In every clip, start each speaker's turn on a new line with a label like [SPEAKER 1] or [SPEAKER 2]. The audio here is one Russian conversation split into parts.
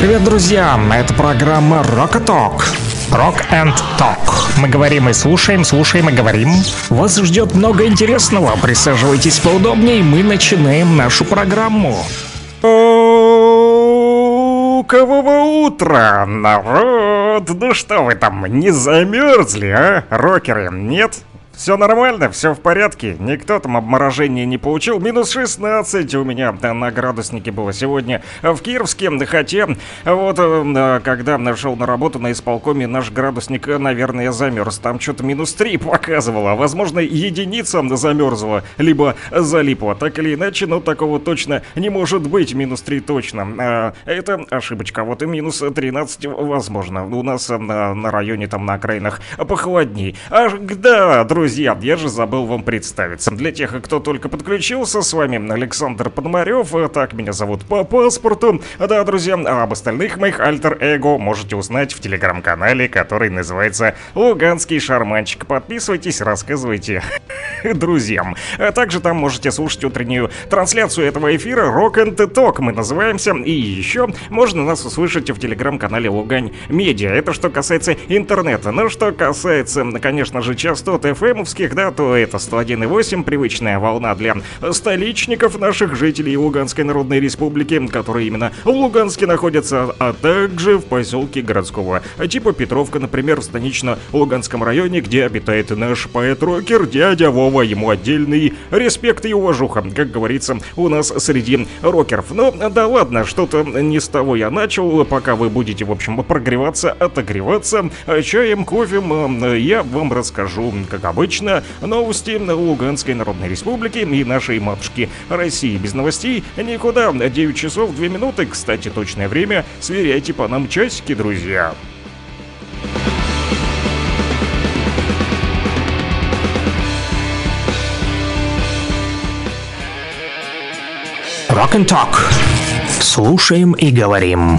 [SPEAKER 1] Привет, друзья! Это программа Rock Talk. Rock and Talk. Мы говорим и слушаем, слушаем и говорим. Вас ждет много интересного. Присаживайтесь поудобнее, мы начинаем нашу программу. Кого утро, народ! Ну что вы там, не замерзли, а, рокеры? Нет? Все нормально, все в порядке. Никто там обморожения не получил. Минус 16 у меня на градуснике было сегодня в Кировске. Хотя, вот, э, когда нашел на работу на исполкоме, наш градусник, наверное, замерз. Там что-то минус 3 показывало. Возможно, единица замерзла, либо залипла. Так или иначе, но такого точно не может быть. Минус 3 точно. А, это ошибочка. Вот и минус 13 возможно. У нас на, на районе, там, на окраинах похолодней. Ах, да, друзья друзья, я же забыл вам представиться. Для тех, кто только подключился, с вами Александр Подмарев, так меня зовут по паспорту. Да, друзья, а об остальных моих альтер-эго можете узнать в телеграм-канале, который называется «Луганский шарманчик». Подписывайтесь, рассказывайте друзьям. А также там можете слушать утреннюю трансляцию этого эфира Rock and Talk мы называемся. И еще можно нас услышать в телеграм-канале Лугань Медиа. Это что касается интернета. Но что касается, конечно же, частот FM, ефремовских, да, то это 101,8, привычная волна для столичников наших жителей Луганской Народной Республики, которые именно в Луганске находятся, а также в поселке городского типа Петровка, например, в станично-Луганском районе, где обитает наш поэт-рокер дядя Вова, ему отдельный респект и уважуха, как говорится, у нас среди рокеров. Но да ладно, что-то не с того я начал, пока вы будете, в общем, прогреваться, отогреваться чаем, кофе, я вам расскажу, как обычно, обычно, новости Луганской Народной Республики и нашей матушки России. Без новостей никуда. 9 часов 2 минуты. Кстати, точное время. Сверяйте по нам часики, друзья. Rock and Talk. Слушаем и говорим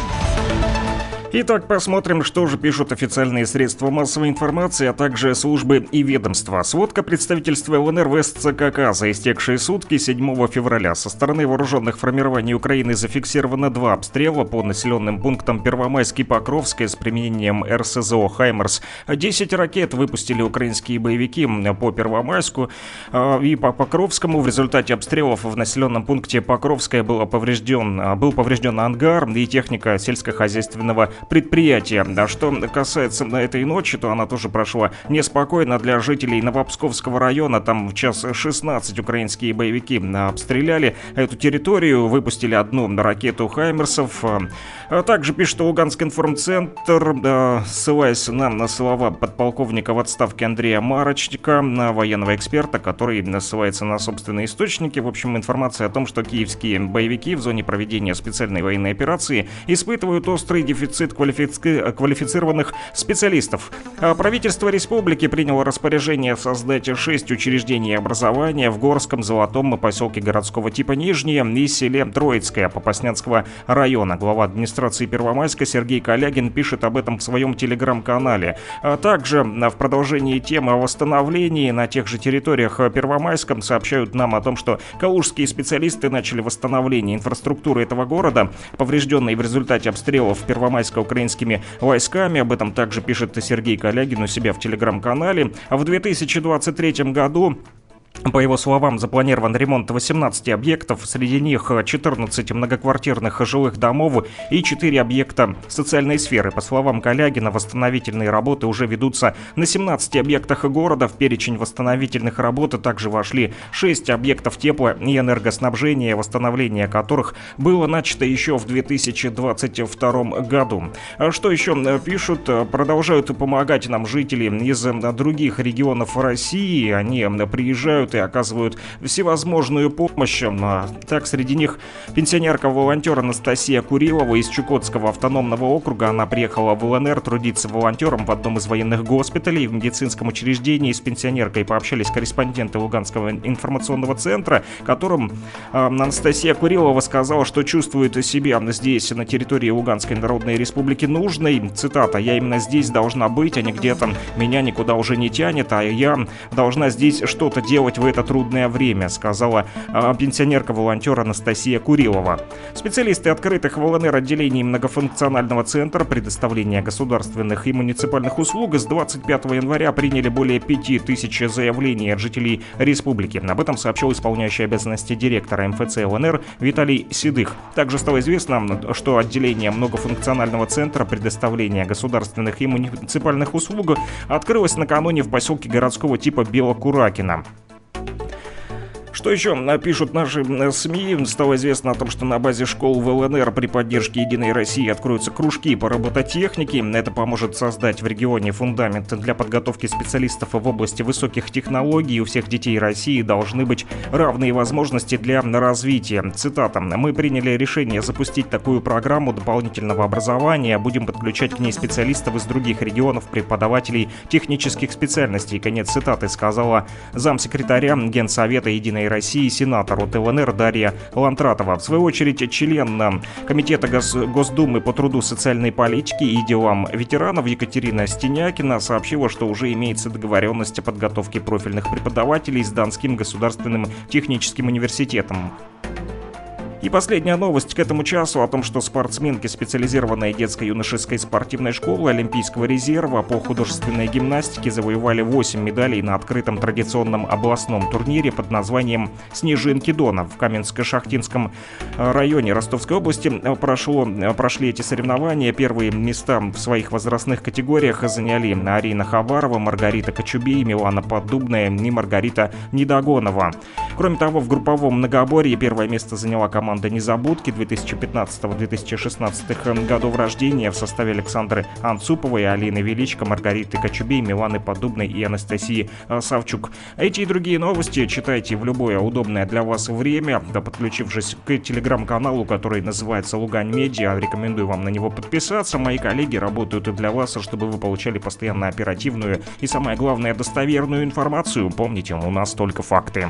[SPEAKER 1] Итак, посмотрим, что же пишут официальные средства массовой информации, а также службы и ведомства. Сводка представительства ЛНР в СЦКК за истекшие сутки 7 февраля. Со стороны вооруженных формирований Украины зафиксировано два обстрела по населенным пунктам Первомайский Покровская с применением РСЗО «Хаймерс». 10 ракет выпустили украинские боевики по Первомайску а, и по Покровскому. В результате обстрелов в населенном пункте Покровская был поврежден, был поврежден ангар и техника сельскохозяйственного предприятия. А что касается этой ночи, то она тоже прошла неспокойно для жителей Новопсковского района. Там в час 16 украинские боевики обстреляли эту территорию, выпустили одну ракету «Хаймерсов». А также пишет Луганский информцентр, ссылаясь на, на слова подполковника в отставке Андрея Марочника, на военного эксперта, который ссылается на собственные источники. В общем, информация о том, что киевские боевики в зоне проведения специальной военной операции испытывают острый дефицит квалифици... квалифицированных специалистов. А правительство республики приняло распоряжение создать шесть учреждений образования в Горском, Золотом и поселке городского типа Нижнее и селе Троицкое Попаснянского района. Глава администрации Первомайска Сергей Калягин пишет об этом в своем телеграм-канале. А также в продолжении темы о восстановлении на тех же территориях Первомайском сообщают нам о том, что калужские специалисты начали восстановление инфраструктуры этого города, поврежденной в результате обстрелов Первомайска украинскими войсками. Об этом также пишет Сергей Калягин у себя в телеграм-канале. В 2023 году по его словам, запланирован ремонт 18 объектов, среди них 14 многоквартирных жилых домов и 4 объекта социальной сферы. По словам Калягина, восстановительные работы уже ведутся на 17 объектах города. В перечень восстановительных работ также вошли 6 объектов тепла и энергоснабжения, восстановление которых было начато еще в 2022 году. А что еще пишут? Продолжают помогать нам жители из других регионов России. Они приезжают и оказывают всевозможную помощь. А, так, среди них пенсионерка-волонтер Анастасия Курилова из Чукотского автономного округа. Она приехала в ЛНР трудиться волонтером в одном из военных госпиталей в медицинском учреждении. С пенсионеркой пообщались корреспонденты Луганского информационного центра, которым э, Анастасия Курилова сказала, что чувствует себя здесь, на территории Луганской Народной Республики, нужной. Цитата, «Я именно здесь должна быть, а не где-то меня никуда уже не тянет, а я должна здесь что-то делать в это трудное время», сказала э, пенсионерка-волонтер Анастасия Курилова. Специалисты открытых в ЛНР отделений многофункционального центра предоставления государственных и муниципальных услуг с 25 января приняли более 5000 заявлений от жителей республики. Об этом сообщил исполняющий обязанности директора МФЦ ЛНР Виталий Седых. Также стало известно, что отделение многофункционального центра предоставления государственных и муниципальных услуг открылось накануне в поселке городского типа Белокуракина. Что еще пишут наши СМИ? Стало известно о том, что на базе школ в ЛНР при поддержке Единой России откроются кружки по робототехнике. Это поможет создать в регионе фундамент для подготовки специалистов в области высоких технологий. У всех детей России должны быть равные возможности для развития. Цитата. «Мы приняли решение запустить такую программу дополнительного образования. Будем подключать к ней специалистов из других регионов, преподавателей технических специальностей». Конец цитаты сказала замсекретаря Генсовета Единой России сенатор от ЛНР Дарья Лантратова. В свою очередь, член Комитета Гос Госдумы по труду, социальной политике и делам ветеранов Екатерина Стенякина сообщила, что уже имеется договоренность о подготовке профильных преподавателей с Донским государственным техническим университетом. И последняя новость к этому часу о том, что спортсменки специализированной детско-юношеской спортивной школы Олимпийского резерва по художественной гимнастике завоевали 8 медалей на открытом традиционном областном турнире под названием «Снежинки Дона» в Каменско-Шахтинском э, районе Ростовской области. Прошло, прошли эти соревнования. Первые места в своих возрастных категориях заняли Арина Хабарова, Маргарита Кочубей, Милана Поддубная и Маргарита Недогонова. Кроме того, в групповом многоборье первое место заняла команда команда «Незабудки» 2015-2016 годов рождения в составе Александры Анцуповой, Алины Величко, Маргариты Кочубей, Миланы Подубной и Анастасии э, Савчук. Эти и другие новости читайте в любое удобное для вас время, да подключившись к телеграм-каналу, который называется «Лугань Медиа». Рекомендую вам на него подписаться. Мои коллеги работают и для вас, чтобы вы получали постоянно оперативную и, самое главное, достоверную информацию. Помните, у нас только факты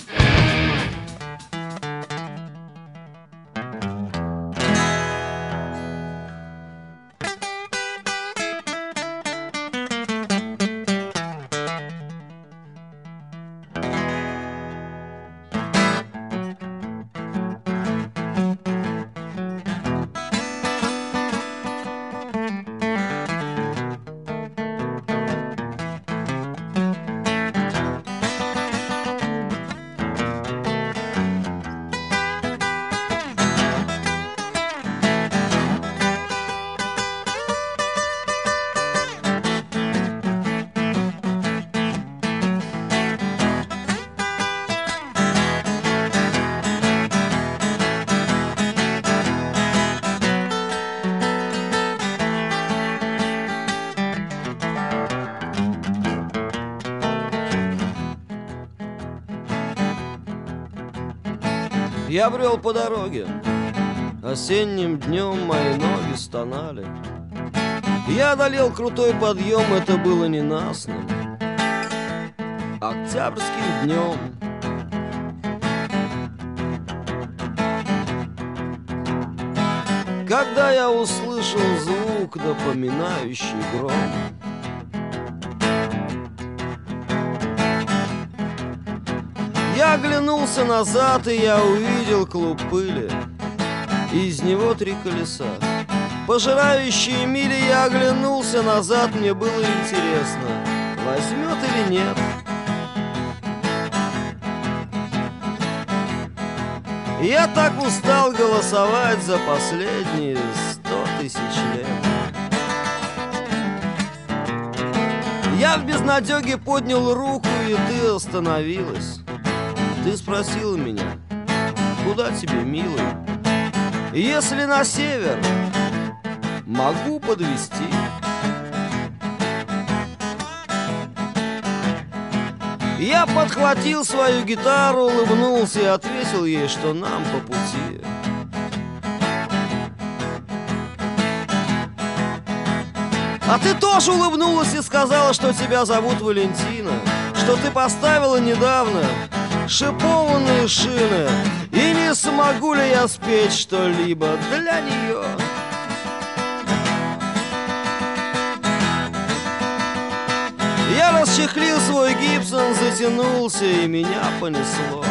[SPEAKER 2] Осенним днем мои ноги стонали. Я одолел крутой подъем, это было ненастным Октябрьским днем Когда я услышал звук, напоминающий гром Я оглянулся назад, и я увидел клуб пыли. Из него три колеса. Пожирающие мили я оглянулся назад, мне было интересно, возьмет или нет. Я так устал голосовать за последние сто тысяч лет. Я в безнадеге поднял руку, и ты остановилась. Ты спросила меня, куда тебе, милый? Если на север, могу подвести. Я подхватил свою гитару, улыбнулся и ответил ей, что нам по пути. А ты тоже улыбнулась и сказала, что тебя зовут Валентина, что ты поставила недавно шипованные шины, и не смогу ли я спеть что-либо для нее. Я расчехлил свой гипсон, затянулся, и меня понесло.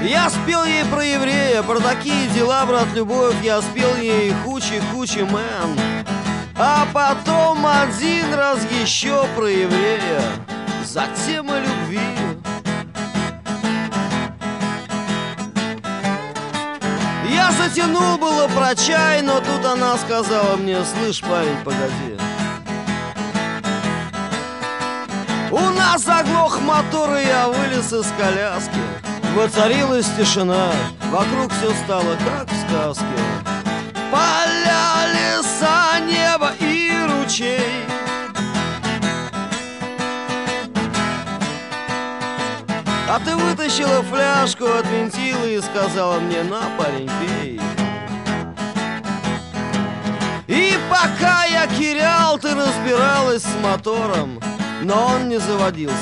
[SPEAKER 2] Я спел ей про еврея, про такие дела, брат, любовь Я спел ей хучи-хучи, мэн А потом один раз еще про еврея Затем о любви. Я затянул было про чай, но тут она сказала мне Слышь, парень, погоди У нас заглох мотор, и я вылез из коляски. Воцарилась тишина, вокруг все стало как в сказке. Поля, А ты вытащила фляжку, отвинтила и сказала мне, на, парень, пей. И пока я кирял, ты разбиралась с мотором, но он не заводился.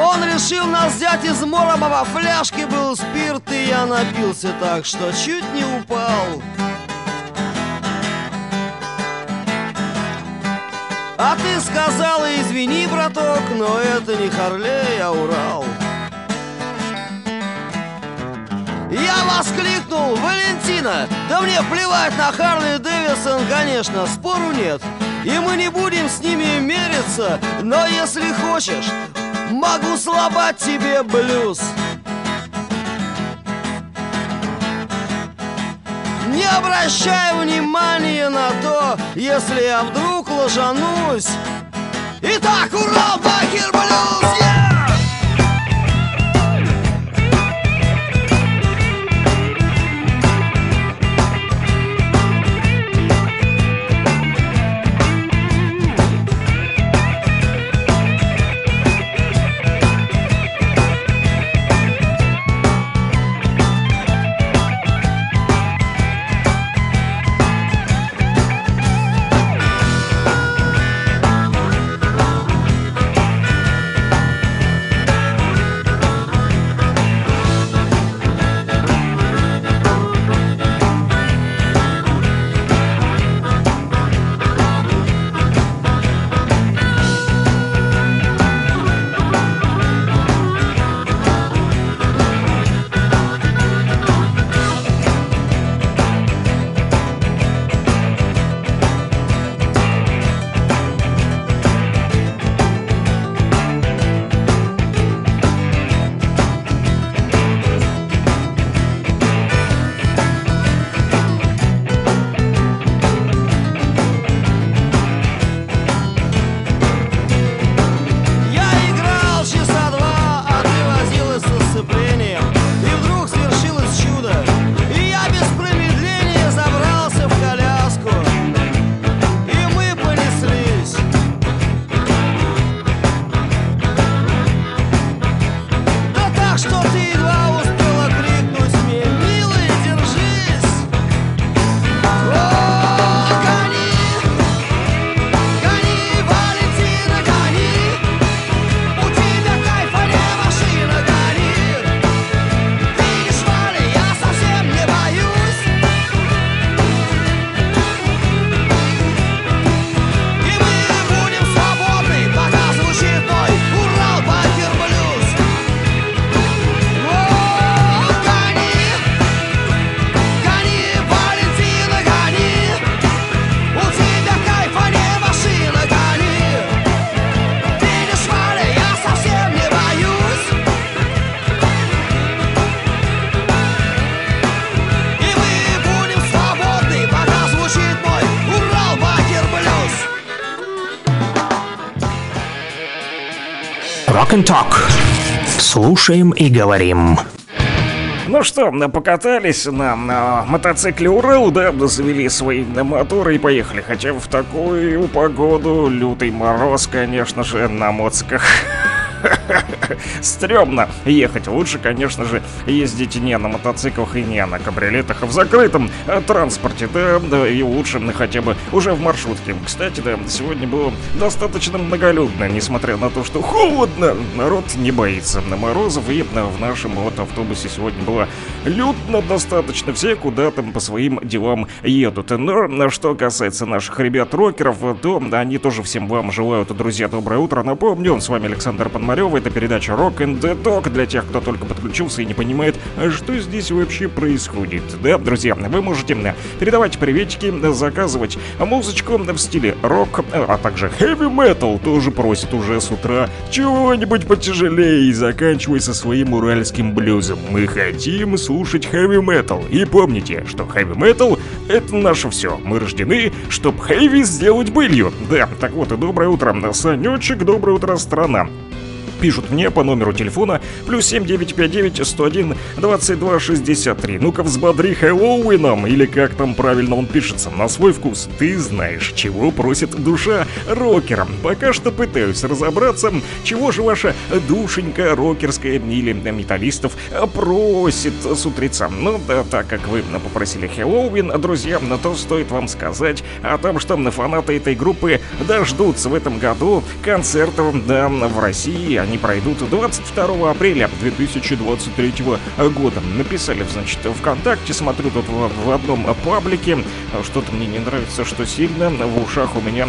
[SPEAKER 2] Он решил нас взять из морома Во фляжке был спирт И я напился так, что чуть не упал А ты сказала, извини, браток Но это не Харлей, а Урал Я воскликнул, Валентина, да мне плевать на Харли Дэвисон, конечно, спору нет. И мы не будем с ними мериться Но если хочешь, Могу сломать тебе блюз. Не обращай внимания на то, если я вдруг ложанусь. Итак, Урал, Бакер, Блюз, yeah!
[SPEAKER 3] And Talk. Слушаем и говорим.
[SPEAKER 1] Ну что, покатались на, на мотоцикле Урал, да, завели свои моторы и поехали. Хотя в такую погоду лютый мороз, конечно же, на моциках. Стрёмно ехать. Лучше, конечно же, ездить не на мотоциклах и не на кабриолетах, а в закрытом э, транспорте, да, да, и лучше хотя бы уже в маршрутке. Кстати, да, сегодня было достаточно многолюдно, несмотря на то, что холодно, народ не боится на морозов, и в нашем вот автобусе сегодня было людно достаточно, все куда-то по своим делам едут. Но что касается наших ребят-рокеров, то они тоже всем вам желают, друзья, доброе утро. Напомню, с вами Александр Пономарев. Это передача Rock and the Talk для тех, кто только подключился и не понимает, что здесь вообще происходит. Да, друзья, вы можете передавать приветики, заказывать музычку в стиле рок, а также heavy metal тоже просит уже с утра чего-нибудь потяжелее и заканчивая со своим уральским блюзом. Мы хотим слушать heavy metal. И помните, что heavy metal это наше все. Мы рождены, чтобы heavy сделать былью. Да, так вот и доброе утро, Санечек, доброе утро, страна пишут мне по номеру телефона плюс 7959 101 22 63. Ну-ка взбодри Хэллоуином, или как там правильно он пишется, на свой вкус. Ты знаешь, чего просит душа рокера. Пока что пытаюсь разобраться, чего же ваша душенька рокерская или металлистов просит с утреца. Ну да, так как вы попросили Хэллоуин, друзья, то стоит вам сказать о том, что фанаты этой группы дождутся в этом году концертов да, в России. Они они пройдут 22 апреля 2023 года. Написали, значит, ВКонтакте, смотрю тут в, в одном паблике. Что-то мне не нравится, что сильно в ушах у меня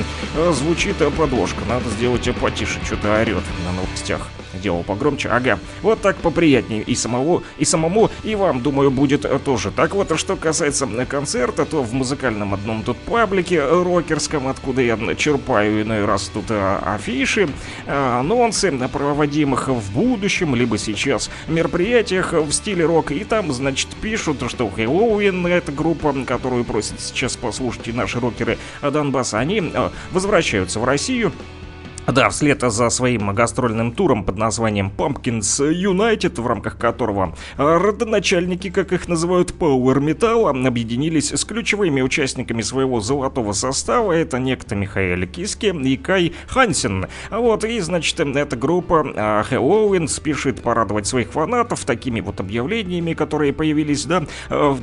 [SPEAKER 1] звучит подложка. Надо сделать потише, что-то орет на новостях делал погромче. Ага, вот так поприятнее и самого, и самому, и вам, думаю, будет тоже. Так вот, что касается концерта, то в музыкальном одном тут паблике рокерском, откуда я черпаю иной раз тут а, афиши, а, анонсы проводимых в будущем, либо сейчас мероприятиях в стиле рок, и там, значит, пишут, что Хэллоуин, эта группа, которую просят сейчас послушать и наши рокеры Донбасса, они а, возвращаются в Россию, да, вслед за своим гастрольным туром под названием Pumpkins United, в рамках которого родоначальники, как их называют, Power Metal, объединились с ключевыми участниками своего золотого состава. Это некто Михаил Киски и Кай Хансен. Вот, и, значит, эта группа Хэллоуин спешит порадовать своих фанатов такими вот объявлениями, которые появились, да.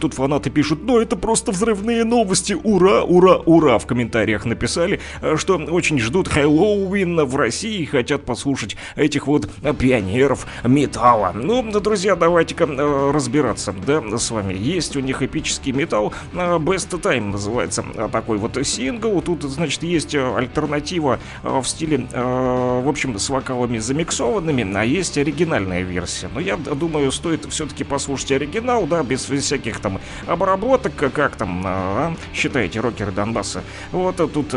[SPEAKER 1] Тут фанаты пишут, ну это просто взрывные новости, ура, ура, ура. В комментариях написали, что очень ждут Хэллоуин именно в России хотят послушать этих вот пионеров металла. Ну, друзья, давайте-ка э, разбираться, да, с вами. Есть у них эпический металл, э, Best Time называется э, такой вот сингл. Тут, значит, есть альтернатива в стиле, в общем, с вокалами замиксованными, а есть оригинальная версия. Но я думаю, стоит все-таки послушать оригинал, да, без всяких там обработок, как там, а, считаете, рокеры Донбасса. Вот тут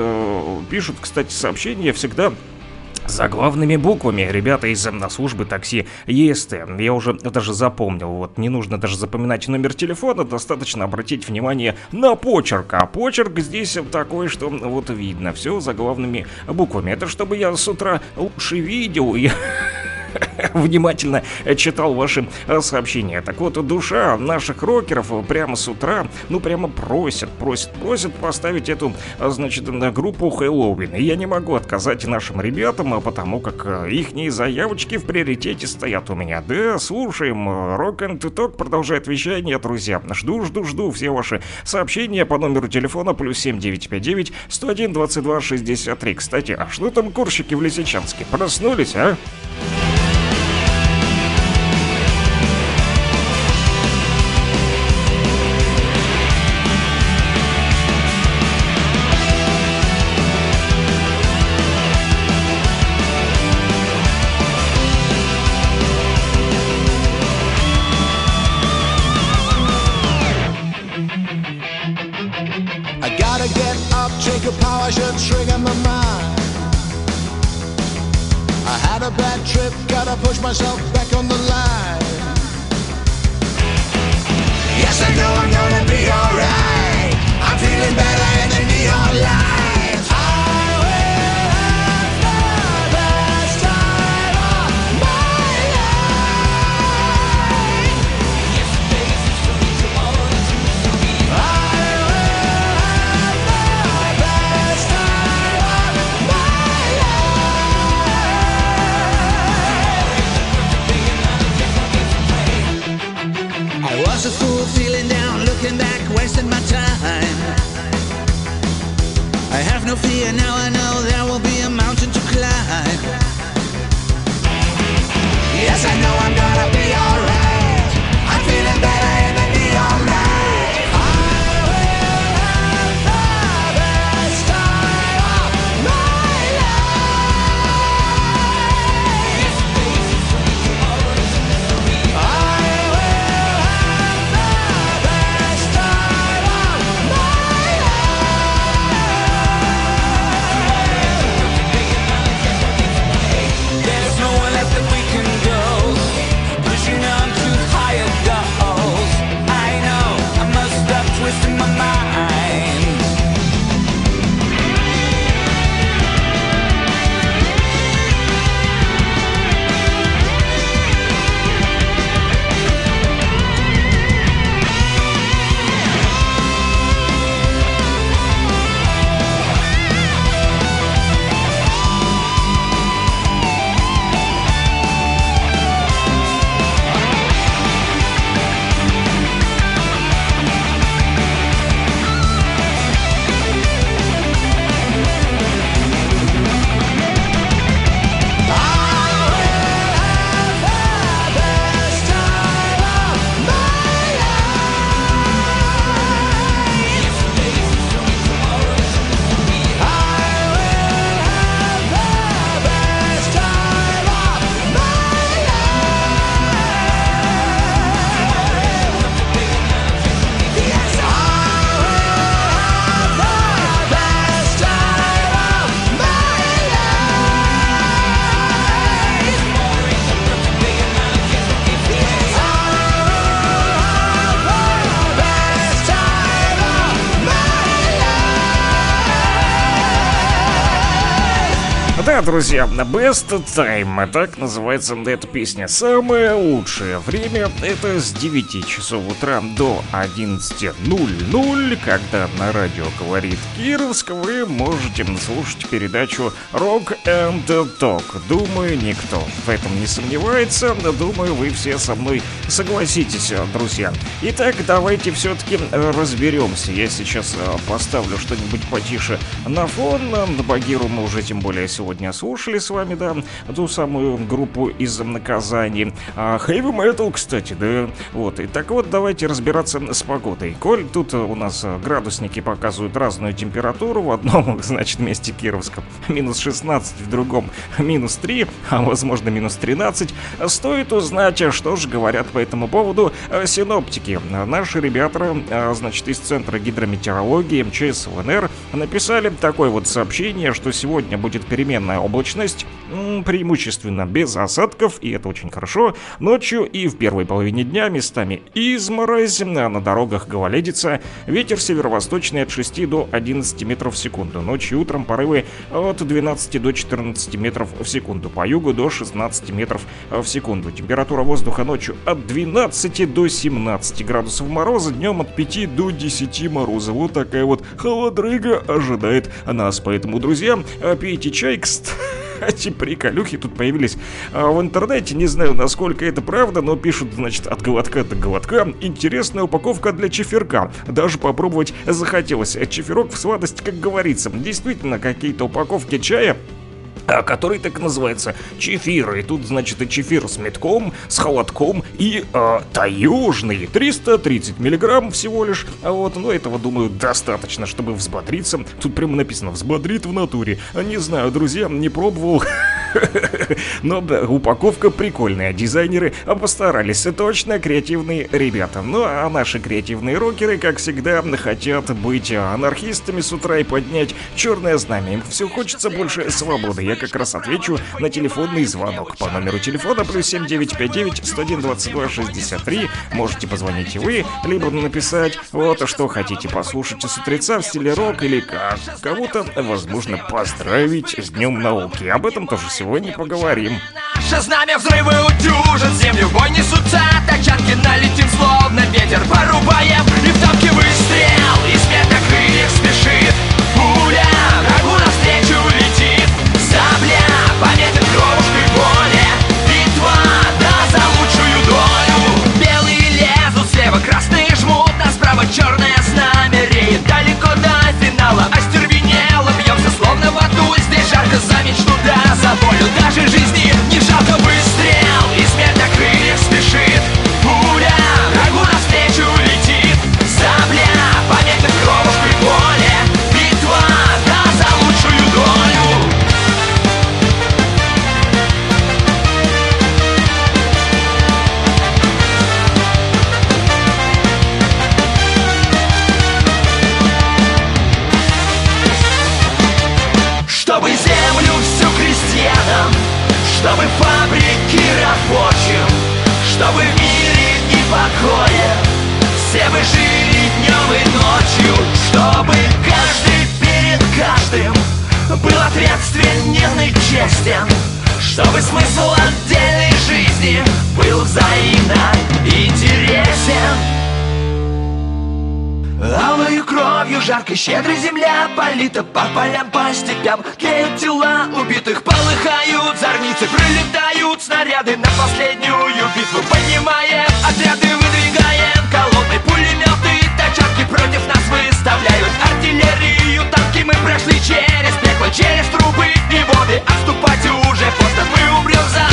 [SPEAKER 1] пишут, кстати, сообщения всегда заглавными буквами. Ребята из службы такси ЕСТ. Я уже даже запомнил. Вот не нужно даже запоминать номер телефона, достаточно обратить внимание на почерк. А почерк здесь такой, что вот видно. Все заглавными буквами. Это чтобы я с утра лучше видел. и внимательно читал ваши сообщения. Так вот, душа наших рокеров прямо с утра, ну прямо просит, просит, просит поставить эту, э, значит, на группу Хэллоуин. И я не могу отказать нашим ребятам, а потому как э, их заявочки в приоритете стоят у меня. Да, слушаем. Рок and Talk продолжает вещание, друзья. Жду, жду, жду все ваши сообщения по номеру телефона плюс 7959 101 22 63. Кстати, а что там курщики в Лисичанске? Проснулись, а?
[SPEAKER 4] Gotta push myself back on the line. Yes, I know I'm gonna be alright.
[SPEAKER 1] Друзья, Best Time, так называется эта песня. Самое лучшее время это с 9 часов утра до 11.00, когда на радио говорит Кировск, вы можете слушать передачу Rock and Talk. Думаю, никто в этом не сомневается, но думаю, вы все со мной согласитесь, друзья. Итак, давайте все-таки разберемся. Я сейчас э, поставлю что-нибудь потише на фон. Багиру мы уже тем более сегодня слушали с вами, да, ту самую группу из наказаний. А Heavy Metal, кстати, да. Вот, и так вот, давайте разбираться с погодой. Коль тут у нас градусники показывают разную температуру, в одном, значит, месте Кировском минус 16, в другом минус 3, а возможно минус 13, стоит узнать, что же говорят по этому поводу синоптики. Наши ребята, значит, из Центра гидрометеорологии МЧС ЛНР написали такое вот сообщение, что сегодня будет переменная облачность, преимущественно без осадков, и это очень хорошо. Ночью и в первой половине дня местами изморозь, а на дорогах гололедица, ветер северо-восточный от 6 до 11 метров в секунду. Ночью и утром порывы от 12 до 14 метров в секунду, по югу до 16 метров в секунду. Температура воздуха ночью от 12 до 17 градусов мороза, днем от 5 до 10 мороза. Вот такая вот холодрыга ожидает нас. Поэтому, друзья, пейте чай, кстати, приколюхи тут появились а, в интернете. Не знаю, насколько это правда, но пишут, значит, от глотка до глотка. Интересная упаковка для чефирка. Даже попробовать захотелось. Чефирок в сладость, как говорится. Действительно, какие-то упаковки чая который так называется чефир. И тут, значит, и чефир с метком, с холодком и э, таежный. 330 миллиграмм всего лишь. А вот, ну, этого, думаю, достаточно, чтобы взбодриться. Тут прямо написано «взбодрит в натуре». Не знаю, друзья, не пробовал. Но да, упаковка прикольная. Дизайнеры постарались. Точно креативные ребята. Ну, а наши креативные рокеры, как всегда, хотят быть анархистами с утра и поднять черное знамя. Им все хочется больше свободы. Я как раз отвечу на телефонный звонок по номеру телефона плюс 7959 101 22 63. Можете позвонить и вы, либо написать вот что хотите послушать с утреца в стиле рок или как. Кого-то, возможно, поздравить с Днем науки. Об этом тоже сегодня поговорим.
[SPEAKER 5] Наше знамя взрывы утюжат Землю бой несутся Тачанки налетим словно ветер Порубаем и в танке выстрел Черная с нами реет далеко до финала. А Остервенело бьемся словно в аду. Здесь жарко за мечту, да за волю Даже жизни не жалко было Был ответственен и честен Чтобы смысл отдельной жизни Был взаимно интересен Алою кровью жаркой щедрой земля Полита по полям, по степям Тлеют тела убитых, полыхают зорницы Прилетают снаряды. На последнюю битву Поднимаем отряды, выдвигаем колонны Пулеметы, тачанки против нас выставляют Артиллерию, мы прошли через пекло Через трубы и воды. Отступать уже поздно, мы умрем за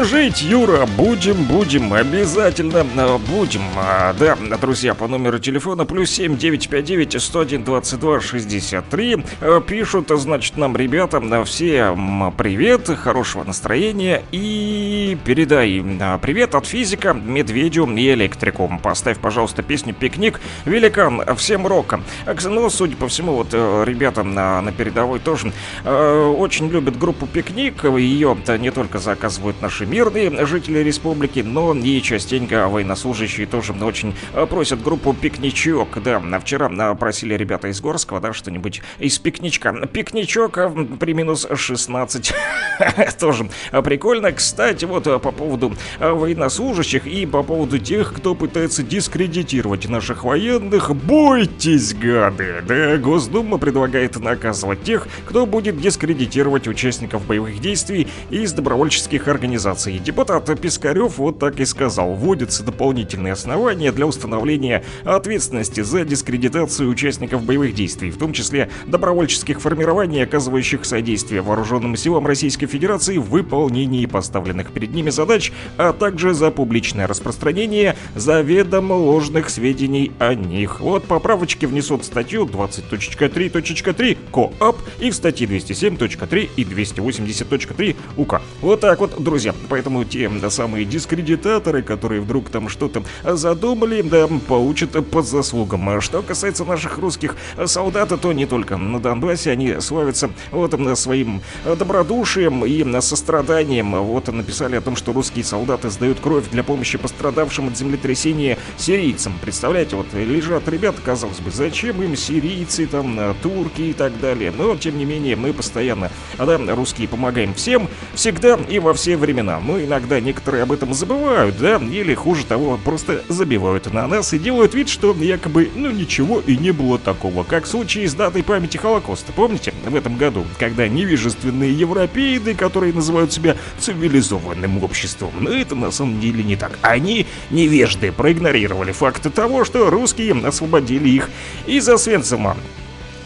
[SPEAKER 1] Будем жить, Юра, будем, будем, обязательно э, будем. А, Да, друзья, по номеру телефона плюс 7 959 101 22 63 э, пишут, значит, нам ребята, э, всем привет, хорошего настроения и передай привет от физика, медведю и электрику. Поставь, пожалуйста, песню «Пикник», «Великан», всем рока. А, Ну, судя по всему, вот э, ребята на, на передовой тоже очень любят группу «Пикник», ее не только заказывают наши мирные жители республики, но и частенько военнослужащие тоже очень э, просят группу «Пикничок». Да, а вчера э, просили ребята из Горского, да, что-нибудь из пикничка. Пикничок э, при минус 16. Тоже прикольно. Кстати, вот по поводу военнослужащих и по поводу тех, кто пытается дискредитировать наших военных, бойтесь, гады! Да, Госдума предлагает наказывать тех, кто будет дискредитировать участников боевых действий из добровольческих организаций. Депутат Пискарев вот так и сказал. Вводятся дополнительные основания для установления ответственности за дискредитацию участников боевых действий, в том числе добровольческих формирований, оказывающих содействие вооруженным силам Российской Федерации в выполнении поставленных перед ними задач, а также за публичное распространение заведомо ложных сведений о них. Вот поправочки внесут статью 20.3.3 КоАП и в статье 207.3 и 280.3 УК. Вот так вот, друзья. Поэтому те да, самые дискредитаторы, которые вдруг там что-то задумали, да, получат по заслугам. А Что касается наших русских солдат, то не только на Донбассе они славятся вот м, своим добродушием и м, состраданием. Вот написали о том, что русские солдаты сдают кровь для помощи пострадавшим от землетрясения сирийцам. Представляете, вот лежат ребята, казалось бы, зачем им сирийцы, там, э, турки и так далее. Но, тем не менее, мы постоянно, да, русские помогаем всем, всегда и во все времена. Но иногда некоторые об этом забывают, да, или хуже того, просто забивают на нас и делают вид, что якобы, ну, ничего и не было такого. Как в случае с датой памяти Холокоста. Помните, в этом году, когда невежественные европеиды, которые называют себя цивилизованным обществом, но это на самом деле не так. Они невежды проигнорировали факты того, что русские освободили их из Освенцима.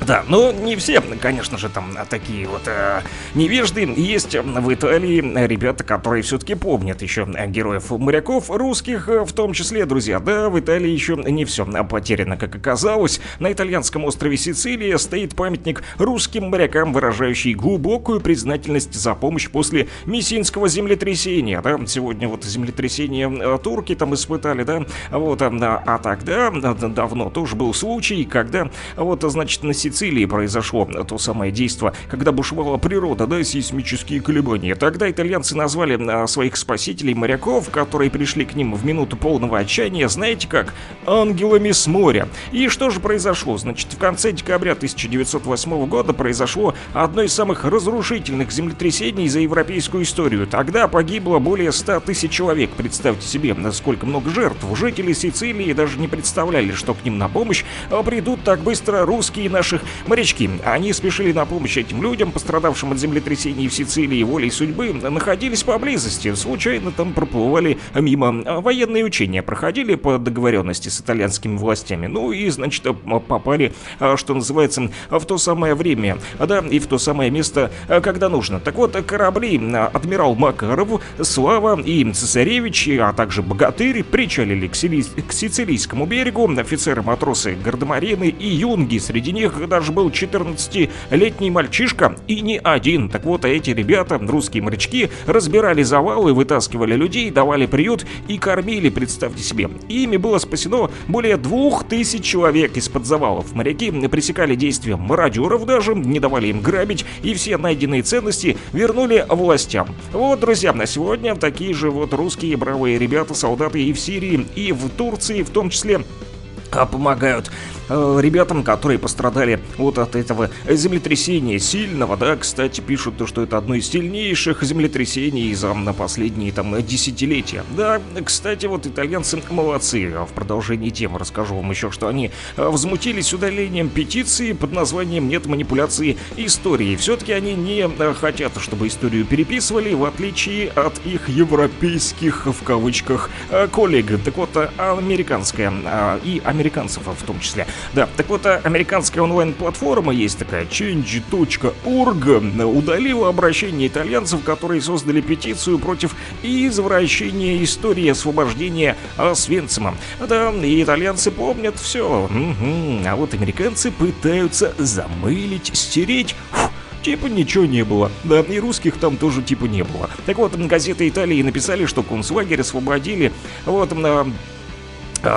[SPEAKER 1] Да, но не все, конечно же, там а, такие вот э, невежды. Есть э, в Италии ребята, которые все-таки помнят еще э, героев моряков русских, э, в том числе, друзья. Да, в Италии еще не все потеряно, как оказалось. На итальянском острове Сицилия стоит памятник русским морякам, выражающий глубокую признательность за помощь после Мессинского землетрясения. Да, сегодня вот землетрясение э, турки там испытали, да, вот, а, а тогда да, да, давно тоже был случай, когда вот, значит, на Сицилии произошло то самое действо, когда бушевала природа, да, сейсмические колебания. Тогда итальянцы назвали а, своих спасителей моряков, которые пришли к ним в минуту полного отчаяния, знаете как? Ангелами с моря. И что же произошло? Значит, в конце декабря 1908 года произошло одно из самых разрушительных землетрясений за европейскую историю. Тогда погибло более 100 тысяч человек. Представьте себе, насколько много жертв. Жители Сицилии даже не представляли, что к ним на помощь а, придут так быстро русские наши Морячки, они спешили на помощь этим людям, пострадавшим от землетрясений в Сицилии волей судьбы, находились поблизости, случайно там проплывали мимо. Военные учения проходили по договоренности с итальянскими властями, ну и, значит, попали, а, что называется, в то самое время, да, и в то самое место, а, когда нужно. Так вот, корабли а, адмирал Макаров, Слава и Цесаревич, а также Богатырь причалили к, Сили- к сицилийскому берегу. Офицеры-матросы Гардемарины и юнги. Среди них даже был 14-летний мальчишка и не один. Так вот, эти ребята, русские морячки, разбирали завалы, вытаскивали людей, давали приют и кормили, представьте себе. Ими было спасено более двух тысяч человек из-под завалов. Моряки пресекали действия мародеров даже, не давали им грабить, и все найденные ценности вернули властям. Вот, друзья, на сегодня такие же вот русские бравые ребята, солдаты и в Сирии, и в Турции в том числе а, помогают э, ребятам, которые пострадали вот от этого землетрясения сильного, да, кстати, пишут, то, что это одно из сильнейших землетрясений за на последние там десятилетия. Да, кстати, вот итальянцы молодцы. А В продолжении темы расскажу вам еще, что они э, возмутились удалением петиции под названием «Нет манипуляции историей». Все-таки они не э, хотят, чтобы историю переписывали, в отличие от их европейских, в кавычках, э, коллег. Так вот, американская и американцев в том числе. Да, так вот, э, американская онлайн-платформа есть такая, change.org, удалила обращение итальянцев, которые создали петицию против извращения истории освобождения Освенцима. Да, и итальянцы помнят все. А вот американцы пытаются замылить, стереть. Типа ничего не было. Да, и русских там тоже типа не было. Так вот, газеты Италии написали, что концлагерь освободили. Вот, а, а,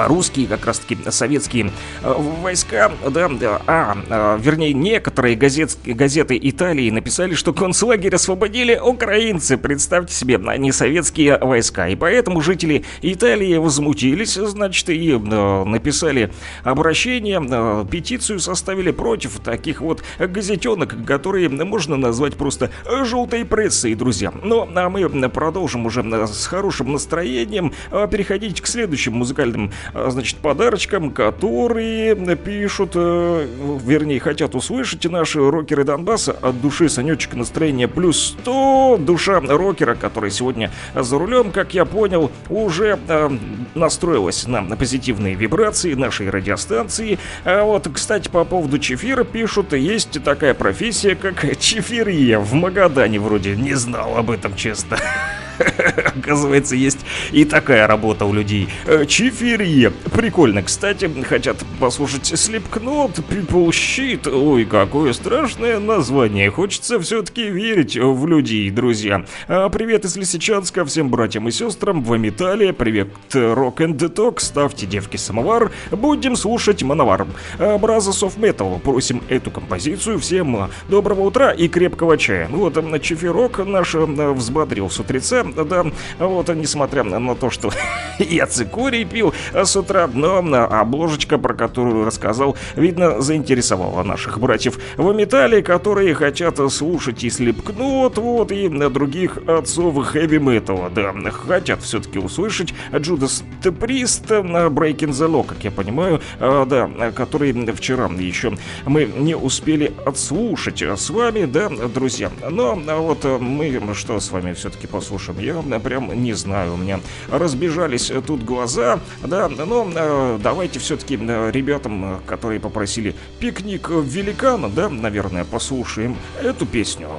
[SPEAKER 1] русские, как раз таки советские а, войска, да, да, а, а, вернее, некоторые газет, газеты Италии написали, что концлагерь освободили украинцы, представьте себе, не советские войска, и поэтому жители Италии возмутились, значит, и написали обращение, петицию составили против таких вот газетенок, которые можно назвать просто желтой прессой, друзья. Ну, а мы продолжим уже с хорошим настроением переходить к следующим музыкальным значит, подарочкам, которые пишут, э, вернее, хотят услышать наши рокеры Донбасса от души Санечек настроение плюс 100. Душа рокера, который сегодня за рулем, как я понял, уже э, настроилась на позитивные вибрации нашей радиостанции. А вот, кстати, по поводу чефира пишут, есть такая профессия, как чефирье в Магадане вроде. Не знал об этом, честно. Оказывается, есть и такая работа у людей. Э, Чифирье. Прикольно. Кстати, хотят послушать Slipknot, People Shit. Ой, какое страшное название. Хочется все-таки верить в людей, друзья. А, Привет из Лисичанска всем братьям и сестрам в Металле. Привет, Rock and Talk. Ставьте девки самовар. Будем слушать Мановар. А, Brothers of Metal. Просим эту композицию. Всем доброго утра и крепкого чая. Ну Вот, м, Чефирок наш взбодрил с утреца. Да, вот, несмотря на то, что я цикорий пил с утра, но а, обложечка, про которую рассказал, видно, заинтересовала наших братьев в металле, которые хотят слушать и Слепкнот, вот, и а, других отцов хэви металла, да, хотят все-таки услышать Judas Priest, а, Breaking the Law, как я понимаю, а, да, который вчера еще мы не успели отслушать с вами, да, друзья. Но а, вот мы что с вами все-таки послушаем? Я а, прям не знаю, у меня разбежались э, тут глаза, да, но э, давайте все-таки ребятам, э, которые попросили пикник великана, да, наверное, послушаем эту песню.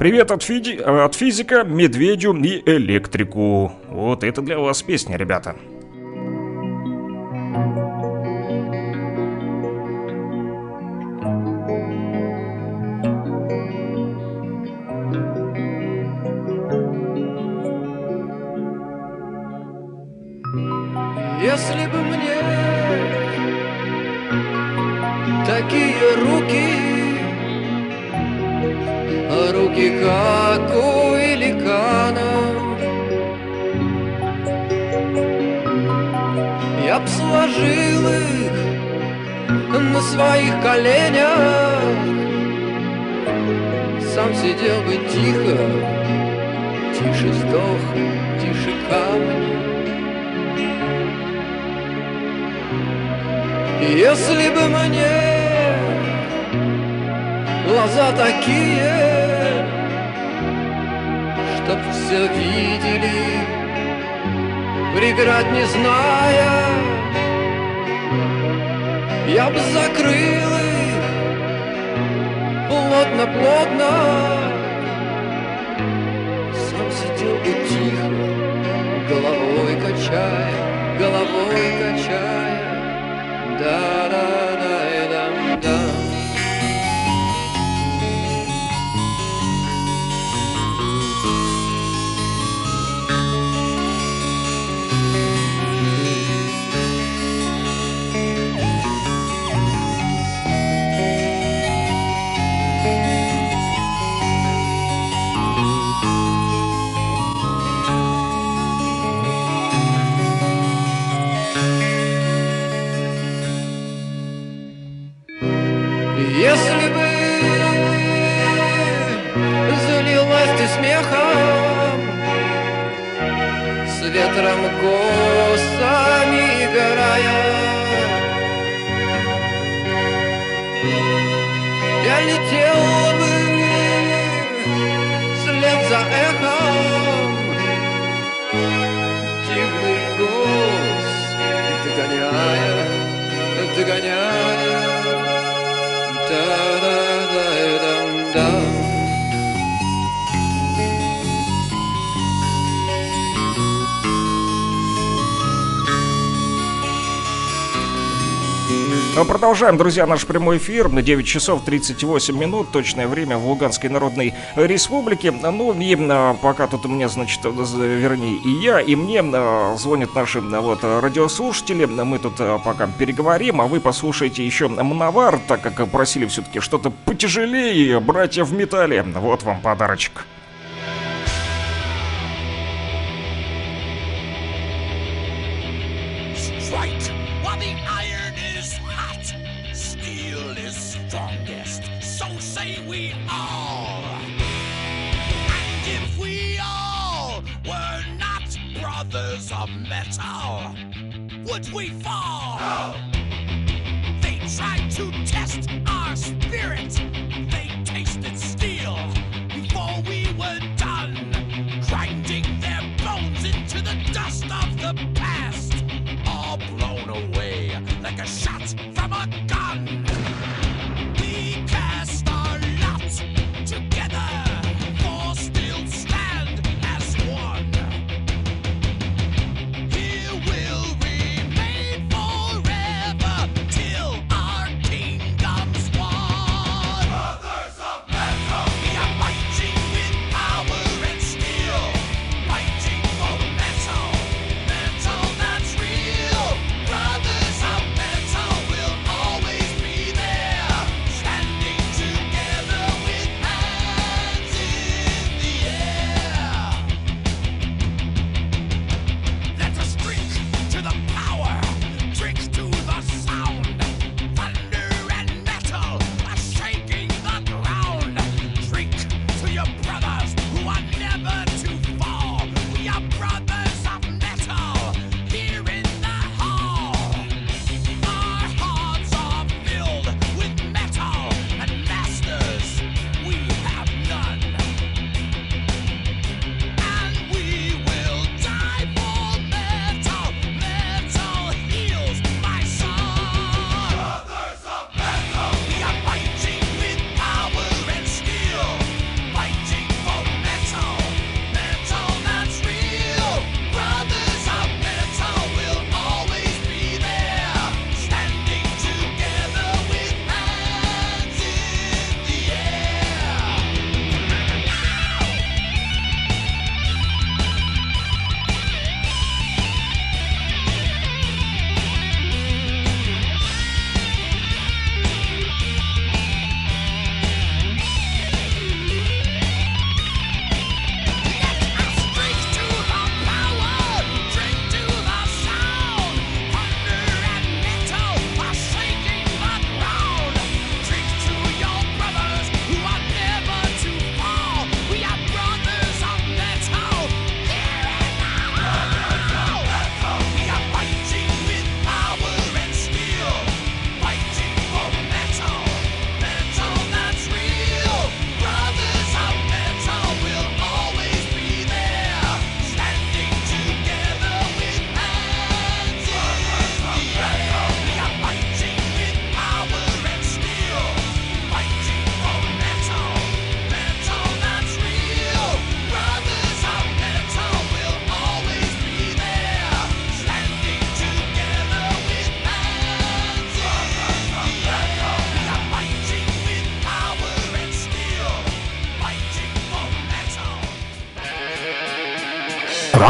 [SPEAKER 1] Привет от, фиди- от физика, медведю и электрику. Вот это для вас песня, ребята.
[SPEAKER 4] Если бы мне такие руки, руки как у великана, я б сложил их на своих коленях,
[SPEAKER 6] Сам сидел бы тихо, тише сдох, тише камни. Если бы мне глаза такие, чтоб все видели, преград не зная, я б закрыл их плотно-плотно. Сам сидел бы тихо, головой качая, головой качая. da da ветром косами горая. Я летел бы вслед за эхом. Дивный голос догоняя, догоняя
[SPEAKER 1] А Продолжаем, друзья, наш прямой эфир на 9 часов 38 минут, точное время в Луганской Народной Республике. Ну и а, пока тут у меня, значит, з- вернее, и я, и мне а, звонят наши а, вот радиослушатели. Мы тут пока переговорим, а вы послушайте еще Мановар, так как просили все-таки что-то потяжелее, братья в металле. Вот вам подарочек.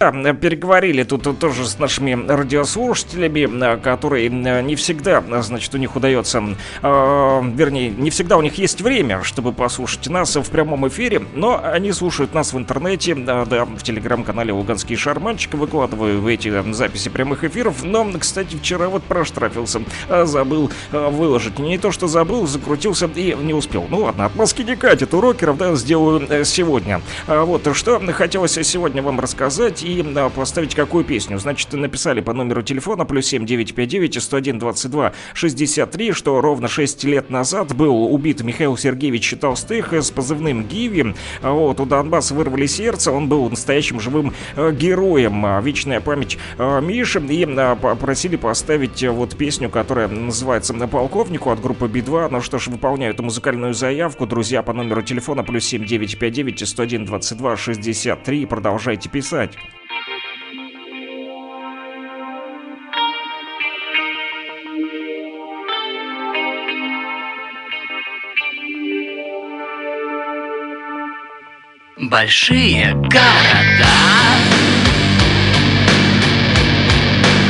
[SPEAKER 1] Да, переговорили тут тоже с нашими радиослушателями, э, которые э, не всегда, э, значит, у них удается, э, вернее, не всегда у них есть время, чтобы послушать нас в прямом эфире, но они слушают нас в интернете, да, в телеграм-канале «Луганский шарманчик», выкладываю эти записи прямых эфиров, но, кстати, вчера вот проштрафился, забыл выложить, не то что забыл, закрутился и не успел. Ну ладно, отмазки не катит у рокеров, да, сделаю сегодня. А Вот, что хотелось сегодня вам рассказать и поставить какую песню. Значит, написали по номеру телефона плюс 7959 101 22 63, что ровно 6 лет назад был убит Михаил Сергеевич Толстых с позывным Гиви. А Вот, у Донбасса вырвали сердце, он был настоящим живым э, героем. А, Вечная память э, Миши. И попросили поставить э, вот песню, которая называется «Полковнику» от группы Би-2. Ну что ж, выполняю эту музыкальную заявку. Друзья, по номеру телефона плюс 7959 101 22 63. Продолжайте писать.
[SPEAKER 7] Большие города.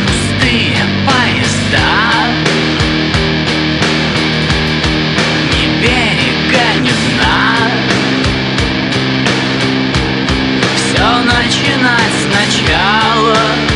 [SPEAKER 7] Пустые поезда. Ни берега, ни дна Все начинать сначала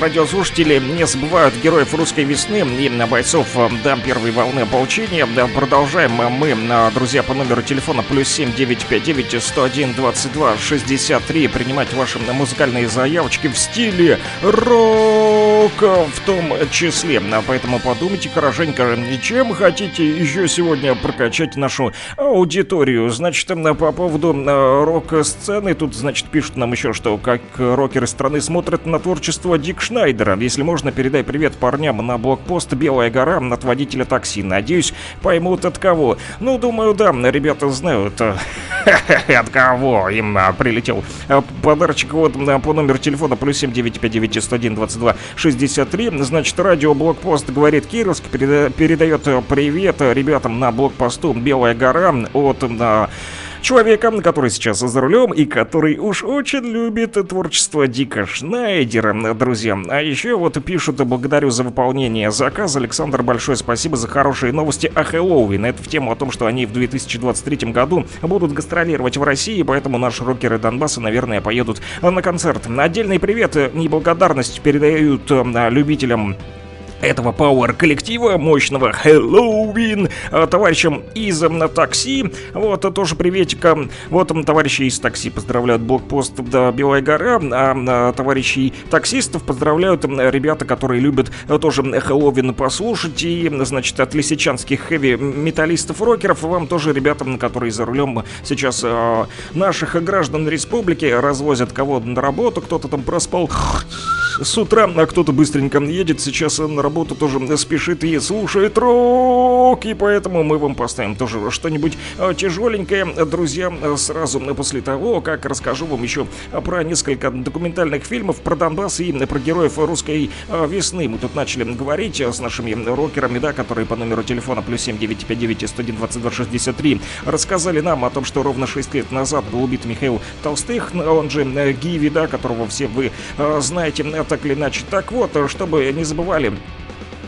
[SPEAKER 1] наши э, радиослушатели не забывают героев русской весны и э, бойцов э, да, первой волны ополчения. Продолжаем мы, э, друзья, по номеру телефона плюс 7 959 101 22 63 принимать ваши музыкальные заявочки в стиле рок в том числе. А Поэтому подумайте хорошенько, чем хотите еще сегодня прокачать нашу аудиторию. Значит, по поводу рок-сцены, тут, значит, пишут нам еще, что как рокеры страны смотрят на творчество Дик Шнайдера. Если можно, передай привет парням на блокпост «Белая гора» от водителя такси. Надеюсь, поймут от кого. Ну, думаю, да, ребята знают, э, от кого им а, прилетел э, подарочек. Вот э, по номеру телефона плюс 7959 101 22 63. Значит, радио блокпост говорит Кировск, переда- передает э, привет э, ребятам на блокпосту «Белая гора» от человека, который сейчас за рулем и который уж очень любит творчество Дика Шнайдера, друзья. А еще вот пишут, благодарю за выполнение заказа. Александр, большое спасибо за хорошие новости о Хэллоуин. Это в тему о том, что они в 2023 году будут гастролировать в России, поэтому наши рокеры Донбасса, наверное, поедут на концерт. Отдельный привет и благодарность передают э, любителям этого пауэр коллектива мощного Хэллоуин э, товарищам из м, такси. Вот э, тоже приветика. Вот м, товарищи из такси поздравляют блокпост да, Белая гора, а, товарищей таксистов поздравляют м, ребята, которые любят тоже Хэллоуин послушать. И, значит, от лисичанских хэви-металлистов-рокеров вам тоже ребятам, которые за рулем сейчас наших граждан республики развозят кого на работу, кто-то там проспал с утра, а кто-то быстренько едет сейчас на работу тоже спешит и слушает рок, и поэтому мы вам поставим тоже что-нибудь э, тяжеленькое, друзья, э, сразу после того, как расскажу вам еще про несколько документальных фильмов про Донбасс и про героев русской э, весны. Мы тут начали говорить э, с нашими рокерами, да, которые по номеру телефона плюс 7959 101 22 63 рассказали нам о том, что ровно 6 лет назад был убит Михаил Толстых, он же э, Гиви, да, которого все вы э, знаете, э, так или иначе. Так вот, э, чтобы не забывали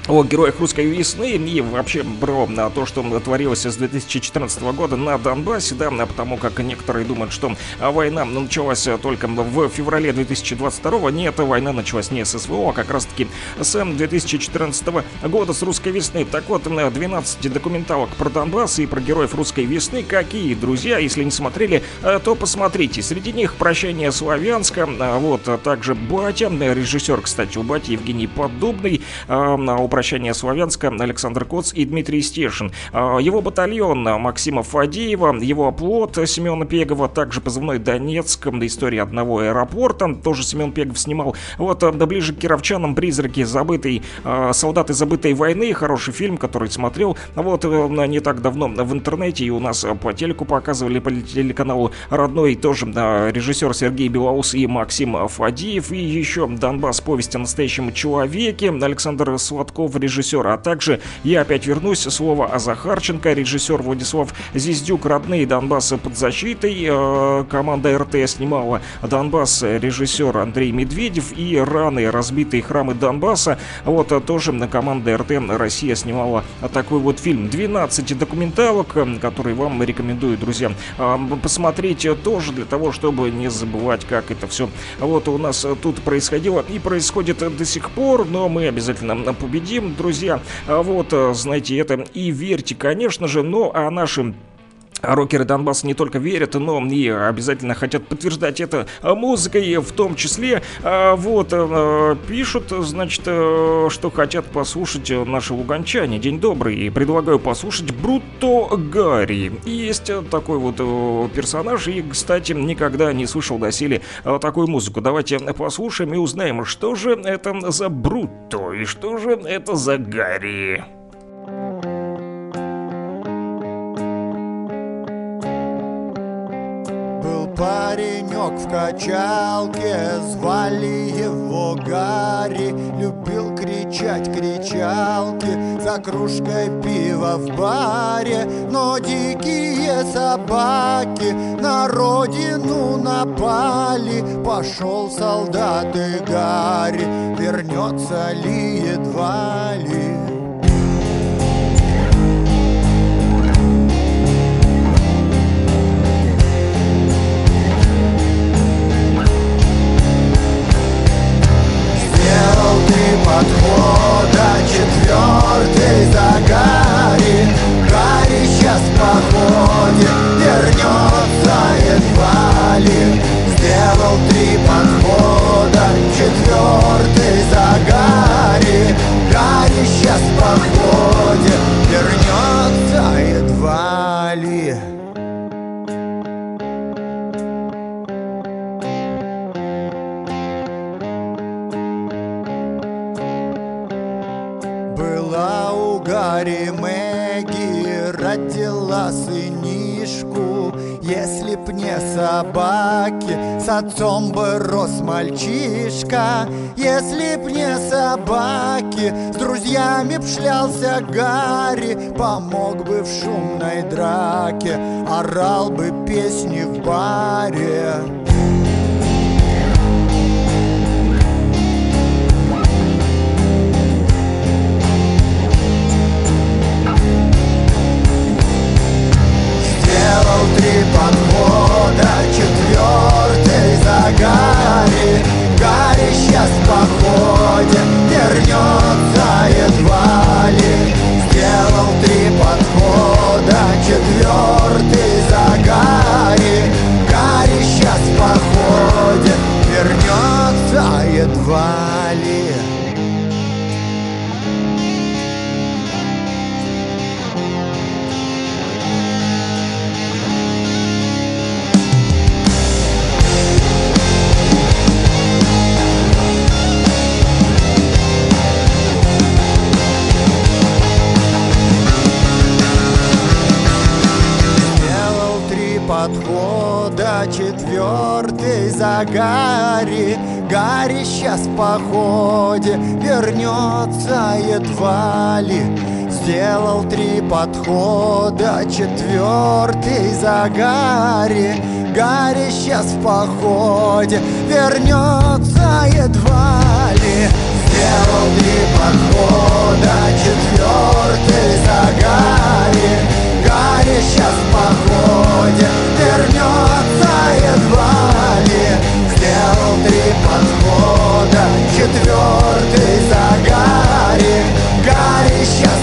[SPEAKER 1] о героях русской весны и вообще бро на то, что творилось с 2014 года на Донбассе, да, потому как некоторые думают, что война началась только в феврале 2022 нет, война началась не с СВО, а как раз таки с 2014 года, с русской весны. Так вот, 12 документалок про Донбасс и про героев русской весны, какие, друзья, если не смотрели, э, то посмотрите. Среди них «Прощение Славянска», а вот, а также «Батя», режиссер, кстати, у Бати Евгений Поддубный, а, у «Прощания Славянска» Александр Коц и Дмитрий Стешин. А, Его батальон Максима Фадеева, его оплот Семена Пегова, также позывной Донецк, история одного аэропорта, тоже Семен Пегов снимал. Вот, а, да ближе к кировчанам «Призраки забытой, а, солдаты забытой войны», хороший фильм, который смотрел вот э, не так давно в интернете и у нас э, по телеку показывали по телеканалу родной тоже режиссер Сергей Белоус и Максим Фадеев и еще Донбасс повесть о настоящем человеке Александр Сладков режиссер а также я опять вернусь. Слово о Захарченко. Режиссер Владислав Зиздюк родные Донбасса под защитой. Э, команда РТ снимала Донбасс режиссер Андрей Медведев и раны разбитые храмы Донбасса. Вот э, тоже на команда РТ Россия снимала такой вот фильм. 12 документалок э, которые вам рекомендую друзья. Э, посмотреть э, тоже для того чтобы не забывать как это все вот у нас э, тут происходило. И происходит э, до сих пор но мы обязательно э, победим друзья. А вот э, знаете это и верьте конечно же но а нашим Рокеры Донбасса не только верят, но и обязательно хотят подтверждать это музыкой, в том числе. А, Вот, э, пишут, значит, э, что хотят послушать наши луганчане. День добрый. И предлагаю послушать Брутто Гарри. Есть такой вот э, персонаж, и, кстати, никогда не слышал доселе э, такую музыку. Давайте послушаем и узнаем, что же это за Брутто и что же это за Гарри.
[SPEAKER 8] Паренек в качалке, звали его Гарри. Любил кричать кричалки за кружкой пива в баре. Но дикие собаки на родину напали. Пошел солдат и Гарри, вернется ли едва ли подхода четвертый за Гарри сейчас в вернется едва ли. Сделал три подхода, четвертый за Гарри сейчас в Гарри Мэгги родила сынишку. Если б не собаки, с отцом бы рос мальчишка. Если б не собаки, с друзьями б шлялся Гарри. Помог бы в шумной драке, орал бы песни в баре за Гарри Гарри сейчас в походе вернется едва ли Сделал три подхода, четвертый за Гарри. Гарри сейчас в походе вернется едва ли Сделал три подхода, четвертый за Гарри. Гарри сейчас в походе четвертый за Гарри сейчас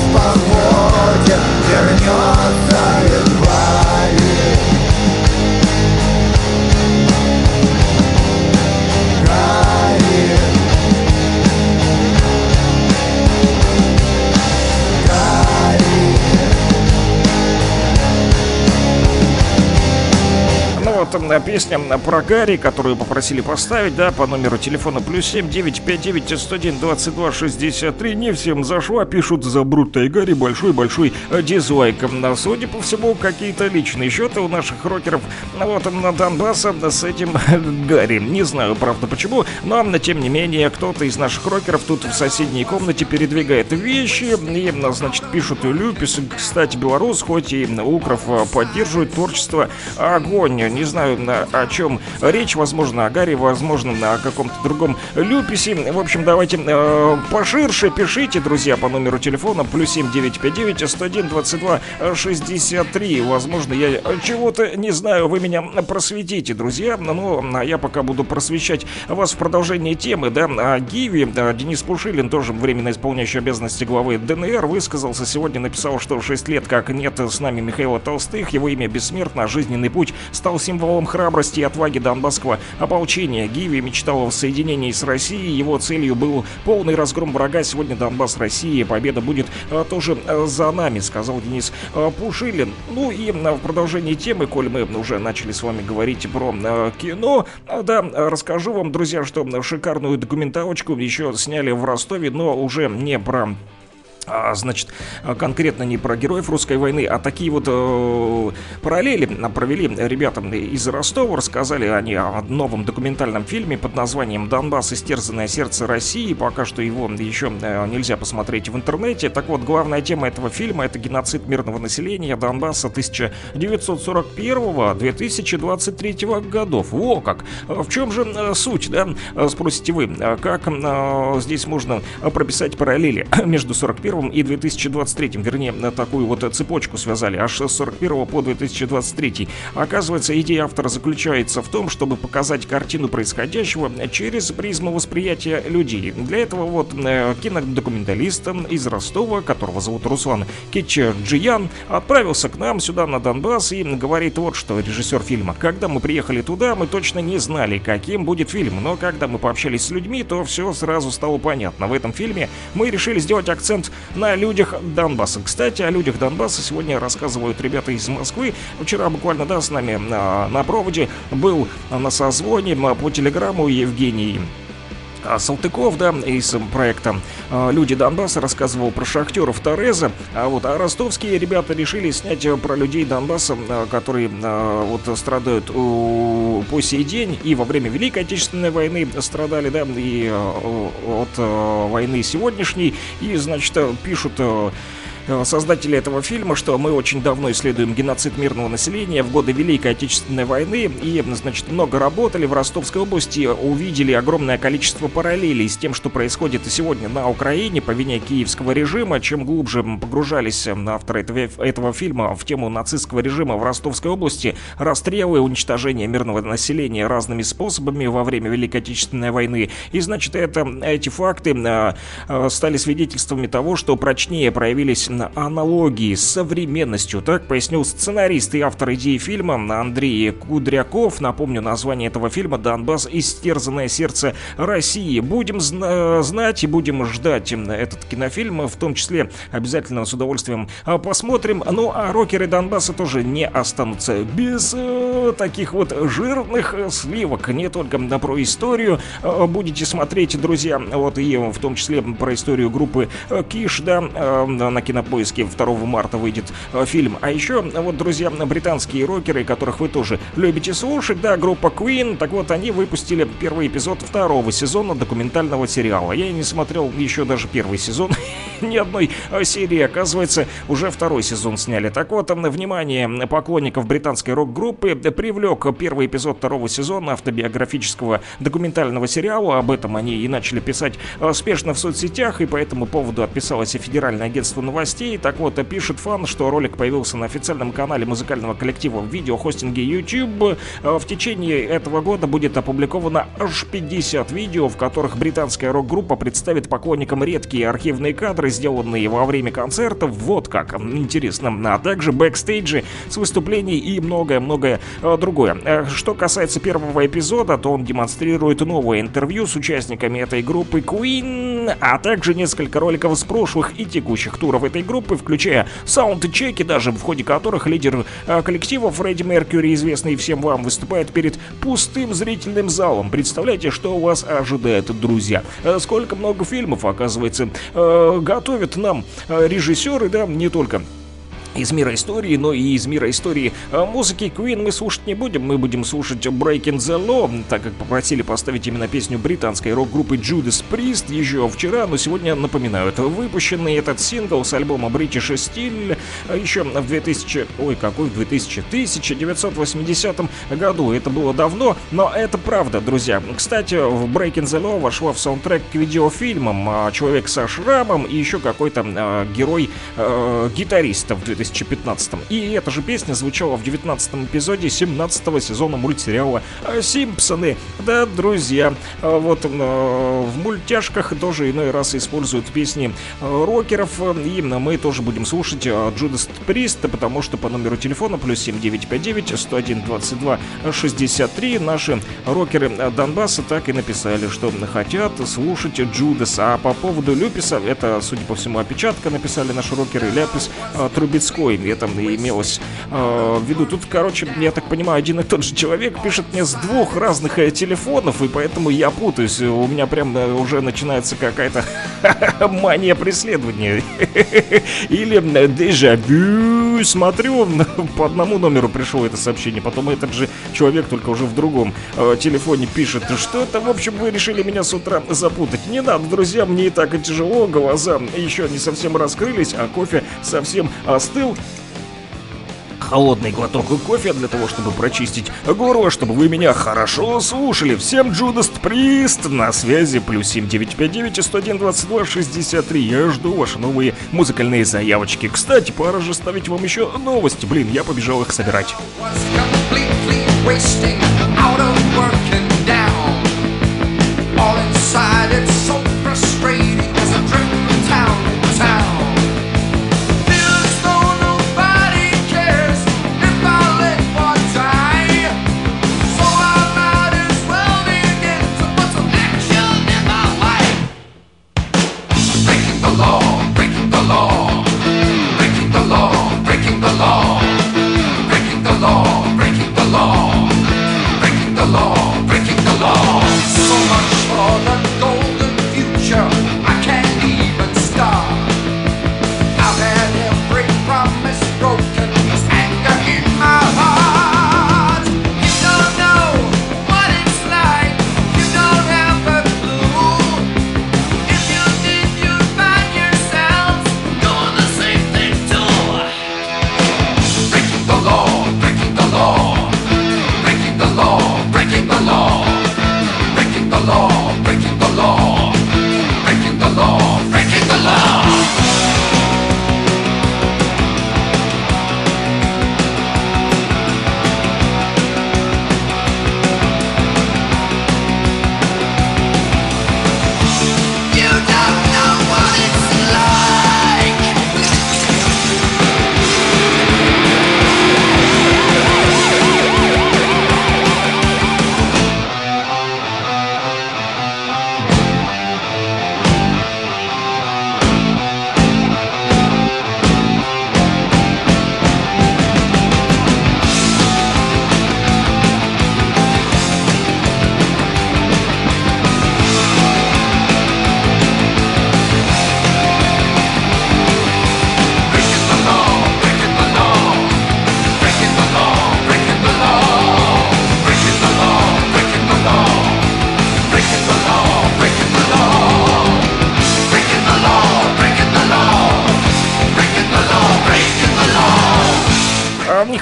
[SPEAKER 1] вот песня про Гарри, которую попросили поставить, да, по номеру телефона плюс 7 959 101 22 63. Не всем зашла, пишут за Брута и Гарри большой-большой э, дизлайк. М, Судя по всему, какие-то личные счеты у наших рокеров ну вот м, на Донбасса с этим Гарри. Не знаю, правда, почему, но тем не менее, кто-то из наших рокеров тут в соседней комнате передвигает вещи и, м, значит, пишут Люпис, кстати, белорус, хоть и Укров э, поддерживает творчество Огонь. Не знаю, на- о чем речь, возможно, о Гарри, возможно, на каком-то другом Люписе. В общем, давайте э, поширше пишите, друзья, по номеру телефона плюс 7959 101 22 63. Возможно, я чего-то не знаю, вы меня просветите, друзья. Ну, а я пока буду просвещать вас в продолжении темы, да, о Гиви. Да, Денис Пушилин, тоже временно исполняющий обязанности главы ДНР, высказался сегодня, написал, что 6 лет как нет с нами Михаила Толстых, его имя бессмертно, а жизненный путь стал символом храбрости и отваги донбасского ополчения. Гиви мечтал о воссоединении с Россией, его целью был полный разгром врага. Сегодня Донбасс России, победа будет э, тоже э, за нами, сказал Денис э, Пушилин. Ну и э, в продолжении темы, коль мы уже начали с вами говорить про э, кино, э, да, расскажу вам, друзья, что шикарную документалочку еще сняли в Ростове, но уже не про а, значит, а, конкретно не про героев русской войны, а такие вот э, параллели провели ребята из Ростова, рассказали они о новом документальном фильме под названием «Донбасс. Истерзанное сердце России». Пока что его еще э, нельзя посмотреть в интернете. Так вот, главная тема этого фильма – это геноцид мирного населения Донбасса 1941-2023 годов. Во как! В чем же э, суть, да? Э, Спросите вы, как здесь можно прописать параллели между 41 и 2023, вернее, такую вот цепочку связали, аж с 41 по 2023. Оказывается, идея автора заключается в том, чтобы показать картину происходящего через призму восприятия людей. Для этого вот э, кинодокументалист из Ростова, которого зовут Руслан Кичерджиян, отправился к нам сюда на Донбасс и говорит вот что, режиссер фильма. Когда мы приехали туда, мы точно не знали, каким будет фильм, но когда мы пообщались с людьми, то все сразу стало понятно. В этом фильме мы решили сделать акцент на людях Донбасса. Кстати, о людях Донбасса сегодня рассказывают ребята из Москвы. Вчера буквально, да, с нами на, на проводе был на созвоне м, по телеграмму Евгений А Салтыков, да, из проекта а, «Люди Донбасса» рассказывал про шахтеров Тореза, а вот а ростовские ребята решили снять э, про людей Донбасса, а, которые а, вот страдают по сей день. И во время Великой Отечественной войны страдали, да, и а, от а, войны сегодняшней, и, значит, э, пишут э, э, создатели этого фильма, что мы очень давно исследуем геноцид мирного населения в годы Великой Отечественной войны и, значит, много работали в Ростовской области, увидели огромное количество параллелей с тем, что происходит и сегодня на Украине по вине киевского режима. Чем глубже погружались авторы этого, этого фильма в тему нацистского режима в Ростовской области, расстрелы, уничтожение мирного населения разными способами во время Великой Отечественной войны. И, значит, это, эти факты а, а, стали свидетельствами того, что прочнее проявились на аналогии с современностью. Так пояснил сценарист и автор идеи фильма Андрей Кудряков. Напомню, название этого фильма «Донбасс. Истерзанное сердце России». Будем зна- знать и будем ждать этот кинофильм, в том числе обязательно с удовольствием а, посмотрим. Ну а рокеры Донбасса тоже не останутся без э, таких вот жирных э, сливок. Не только м, про историю э, будете смотреть, друзья, вот и в том числе про историю группы э, Киш, да, на кинопоиске 2 марта выйдет э, фильм. А еще, вот, друзья, британские рокеры, которых вы тоже любите слушать, да, группа Queen, так вот, они выпустили первый эпизод второго сезона документального сериала. Я не смотрел еще даже первый сезон ни одной э, серии, оказывается, уже второй сезон сняли. Так вот, м, внимание поклонников британской рок-группы привлек первый эпизод второго сезона автобиографического документального сериала. Об этом они и начали писать э, спешно в соцсетях, и по этому поводу отписалось и Федеральное агентство новостей. Так вот, пишет фан, что ролик появился на официальном канале музыкального коллектива в видеохостинге YouTube. Э, В течение этого года будет опубликовано аж 50 видео, в которых британская рок-группа представит поклонникам редкие архивные кадры, сделанные во время концертов. Вот как интересно. А также бэкстейджи с выступлений и многое-многое э, другое. Э, Что касается первого эпизода, то он демонстрирует новое интервью с участниками этой группы Queen, а также несколько роликов с прошлых и текущих туров этой группы, включая саундчеки, даже в ходе которых лидер э, коллектива Фредди Меркьюри, известный всем вам, выступает перед пустым зрительным залом. Представляете, что вас ожидает, друзья? Э, Сколько много фильмов, оказывается, э, готовят нам режиссеры, да, не только из мира истории, но и из мира истории э, музыки Queen мы слушать не будем, мы будем слушать Breaking the Law, так как попросили поставить именно песню британской рок-группы Judas Priest еще вчера, но сегодня напоминают, выпущенный этот сингл с альбома British Steel э, еще в 2000, ой, какой в 2000, 1980 году, это было давно, но это правда, друзья. Кстати, в Breaking the Law вошла в саундтрек к видеофильмам а, «Человек со шрамом» и еще какой-то а, герой э, гитариста в 2015 И эта же песня звучала в 19 эпизоде 17 сезона мультсериала «Симпсоны». Да, друзья, э, вот э, в мультяшках тоже иной раз используют песни э, рокеров, и мы тоже будем слушать Judas Priest, потому что по номеру телефона плюс 7959 101 22 63 наши рокеры Донбасса так и написали, что хотят слушать Джудаса. А по поводу Люписа, это, судя по всему, опечатка написали наши рокеры Ляпис э, Трубецкой. Это имелось э, в виду. Тут, короче, я так понимаю, один и тот же человек пишет мне с двух разных э, телефонов, и поэтому я путаюсь. У меня прям э, уже начинается какая-то мания преследования. Или э, дежавю. Смотрю, по одному номеру пришло это сообщение, потом этот же человек, только уже в другом э, телефоне пишет, что-то, в общем, вы решили меня с утра запутать. Не надо, друзья, мне и так и тяжело, глаза еще не совсем раскрылись, а кофе совсем остыл. Холодный глоток кофе для того, чтобы прочистить горло, чтобы вы меня хорошо слушали. Всем Джудас Прист на связи, плюс 7959 101 22 63. Я жду ваши новые музыкальные заявочки. Кстати, пора же ставить вам еще новости. Блин, я побежал их собирать.
[SPEAKER 4] All inside, it's so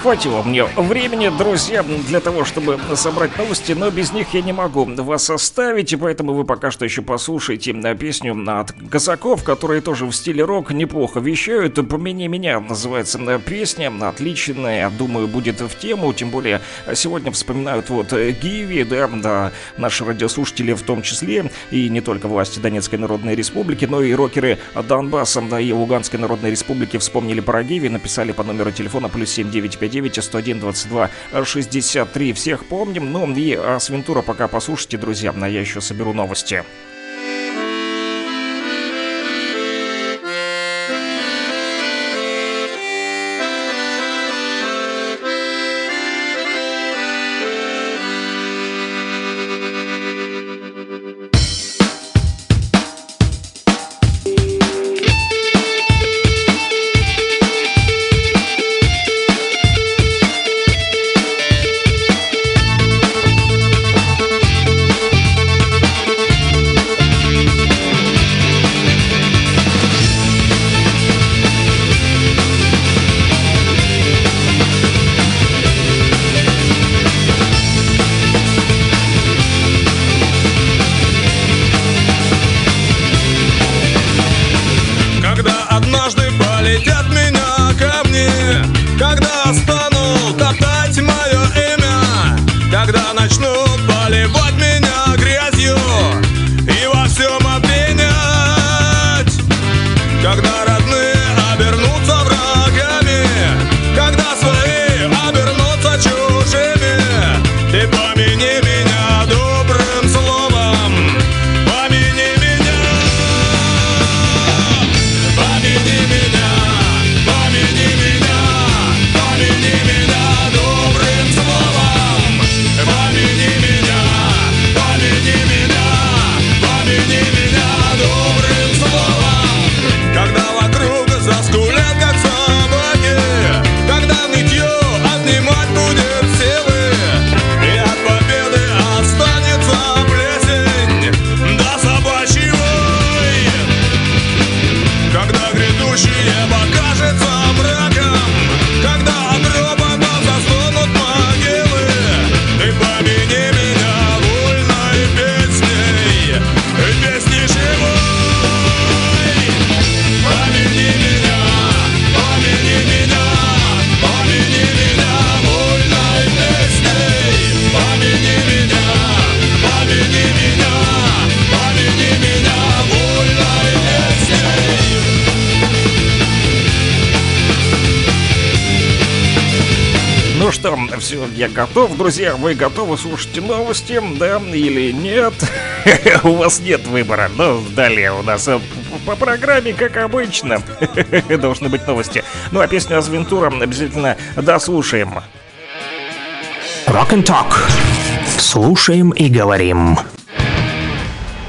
[SPEAKER 1] хватило мне времени, друзья, для того, чтобы собрать новости, но без них я не могу вас оставить, и поэтому вы пока что еще послушайте э, песню от казаков, которые тоже в стиле рок неплохо вещают. «Помяни меня» называется э, песня, отличная, думаю, будет в тему, тем более сегодня вспоминают вот э, Гиви, да, да, наши радиослушатели в том числе, и не только власти Донецкой Народной Республики, но и рокеры Донбасса, да, и Луганской Народной Республики вспомнили про Гиви, написали по номеру телефона плюс 7959 101 22 63. Всех помним. Ну и а, Свинтура пока послушайте, друзья, а я еще соберу новости. Все, я готов, друзья. Вы готовы слушать новости, да или нет? У вас нет выбора. Но далее у нас э, по программе, как обычно, должны быть новости. Ну а песню Азвентура обязательно дослушаем.
[SPEAKER 3] Rock and Talk. Слушаем и говорим.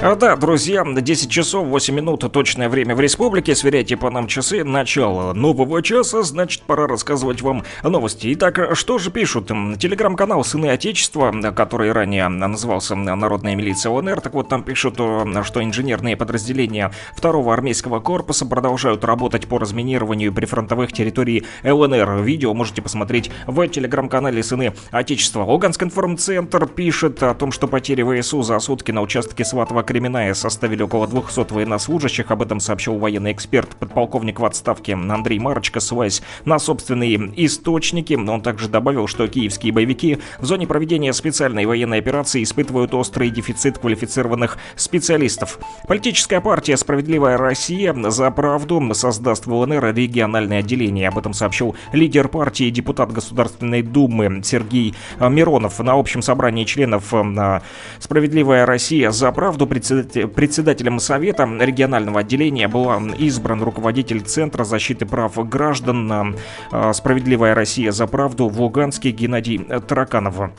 [SPEAKER 1] А да, друзья, 10 часов 8 минут точное время в республике. Сверяйте по нам часы. Начало нового часа, значит, пора рассказывать вам новости. Итак, что же пишут? Телеграм-канал «Сыны Отечества», который ранее назывался «Народная милиция ОНР», так вот там пишут, что инженерные подразделения второго армейского корпуса продолжают работать по разминированию прифронтовых территорий ЛНР. Видео можете посмотреть в телеграм-канале «Сыны Отечества». Луганск информцентр пишет о том, что потери ВСУ за сутки на участке Сватова Кременная составили около 200 военнослужащих. Об этом сообщил военный эксперт, подполковник в отставке Андрей Марочка, ссылаясь на собственные источники. Он также добавил, что киевские боевики в зоне проведения специальной военной операции испытывают острый дефицит квалифицированных специалистов. Политическая партия «Справедливая Россия» за правду создаст в ЛНР региональное отделение. Об этом сообщил лидер партии депутат Государственной Думы Сергей Миронов. На общем собрании членов э, «Справедливая Россия за правду» председателем Совета регионального отделения был избран руководитель Центра защиты прав граждан э, «Справедливая Россия за правду» в Луганске Геннадий Тараканов.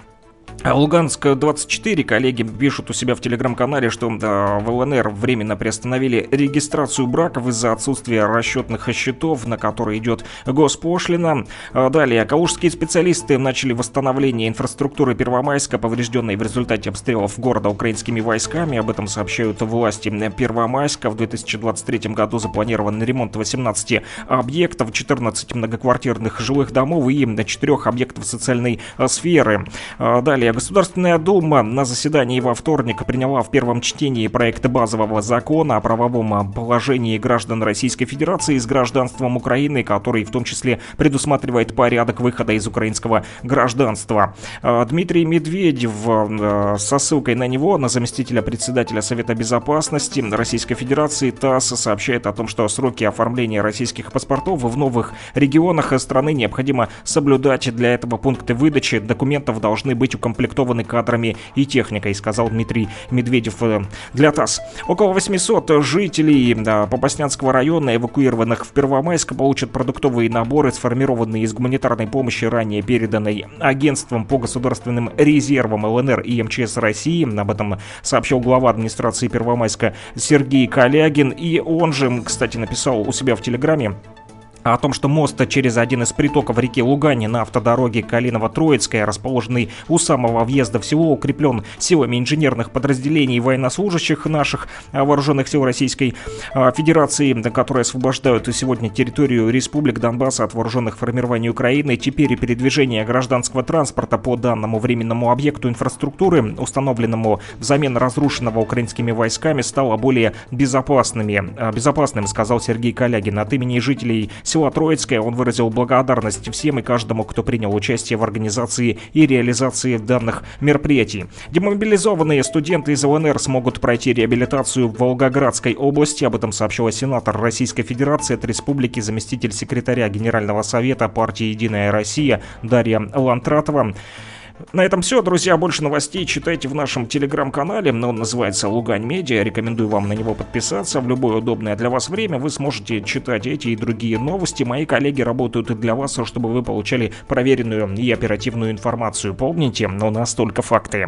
[SPEAKER 1] А Луганск-24 коллеги пишут у себя в телеграм-канале, что в ЛНР временно приостановили регистрацию браков из-за отсутствия расчетных счетов, на которые идет госпошлина. А Далее, калужские специалисты начали восстановление инфраструктуры Первомайска, поврежденной в результате обстрелов города украинскими войсками. Об этом сообщают власти Первомайска. В 2023 году запланирован ремонт 18 объектов, 14 многоквартирных жилых домов и 4 объектов социальной а, сферы. А, Государственная Дума на заседании во вторник приняла в первом чтении проект базового закона о правовом положении граждан Российской Федерации с гражданством Украины, который в том числе предусматривает порядок выхода из украинского гражданства. А, Дмитрий Медведев а, со ссылкой на него, на заместителя председателя Совета Безопасности Российской Федерации ТАСС сообщает о том, что сроки оформления российских паспортов в новых регионах страны необходимо соблюдать. Для этого пункты выдачи документов должны быть укомплектованы кадрами и техникой, сказал Дмитрий Медведев э, для ТАСС. Около 800 жителей Попаснянского района, эвакуированных в Первомайск, получат продуктовые наборы, сформированные из гуманитарной помощи, ранее переданной агентством по государственным резервам ЛНР и МЧС России. Об этом сообщил глава администрации Первомайска Сергей Калягин. И он же, кстати, написал у себя в Телеграме, о том, что мост через один из притоков реки Лугани на автодороге Калиново-Троицкая, расположенный у самого въезда в село, укреплен силами инженерных подразделений военнослужащих наших а, вооруженных сил Российской а, Федерации, которые освобождают сегодня территорию Республик Донбасса от вооруженных формирований Украины. Теперь и передвижение гражданского транспорта по данному временному объекту инфраструктуры, установленному взамен разрушенного украинскими войсками, стало более безопасными. А, Безопасным, сказал Сергей Калягин. От имени жителей села Троицкое он выразил благодарность всем и каждому, кто принял участие в организации и реализации данных мероприятий. Демобилизованные студенты из ЛНР смогут пройти реабилитацию в Волгоградской области. Об этом сообщила сенатор Российской Федерации от республики, заместитель секретаря Генерального совета партии «Единая Россия» Дарья Лантратова. На этом все, друзья. Больше новостей читайте в нашем телеграм-канале. Он называется Лугань Медиа. Рекомендую вам на него подписаться. В любое удобное для вас время вы сможете читать эти и другие новости. Мои коллеги работают и для вас, чтобы вы получали проверенную и оперативную информацию. Помните, у нас только факты.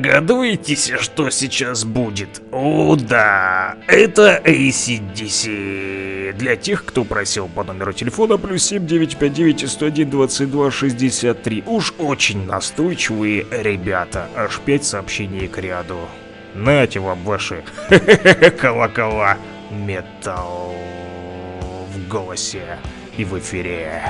[SPEAKER 1] Догадываетесь, что сейчас будет? О, да, это ACDC. Для тех, кто просил по номеру телефона плюс 7959 101 22 63. Уж очень настойчивые ребята. Аж 5 сообщений к ряду. Нате вам ваши колокола. Металл в голосе и в эфире.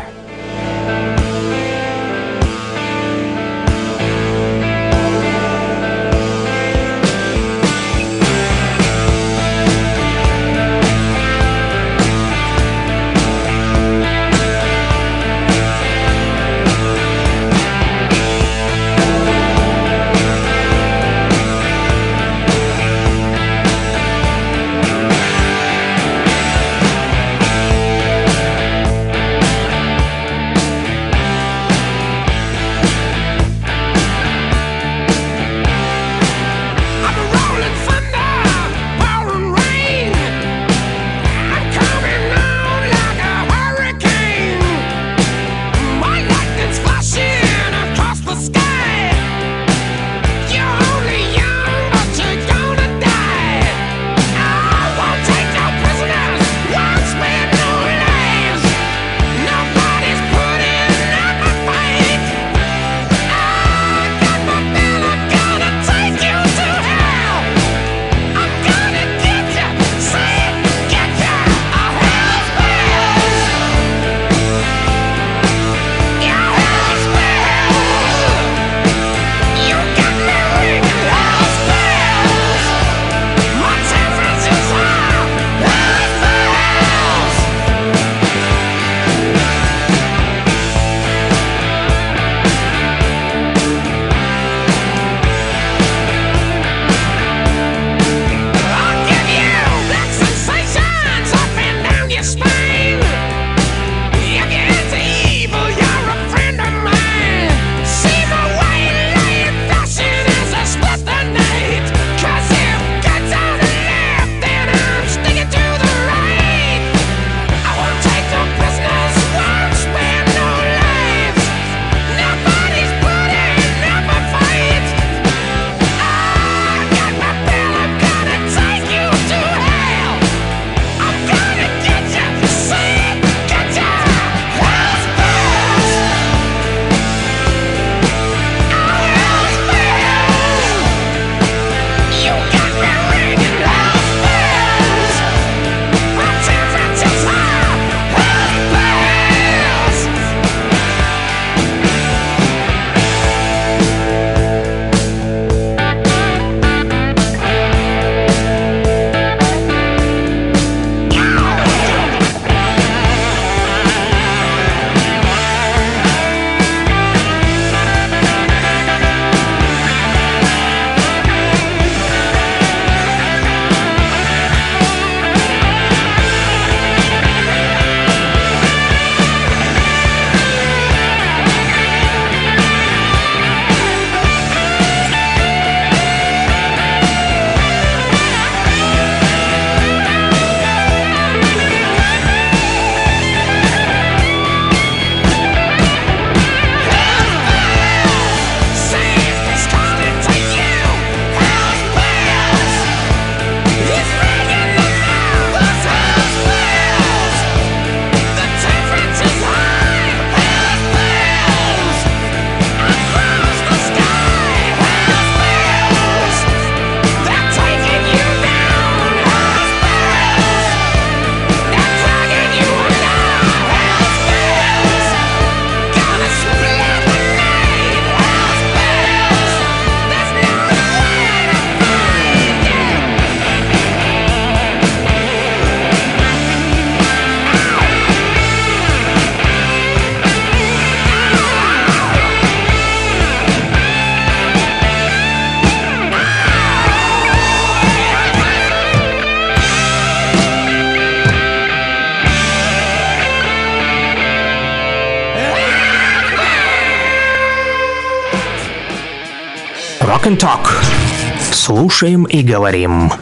[SPEAKER 3] Слушаем и говорим.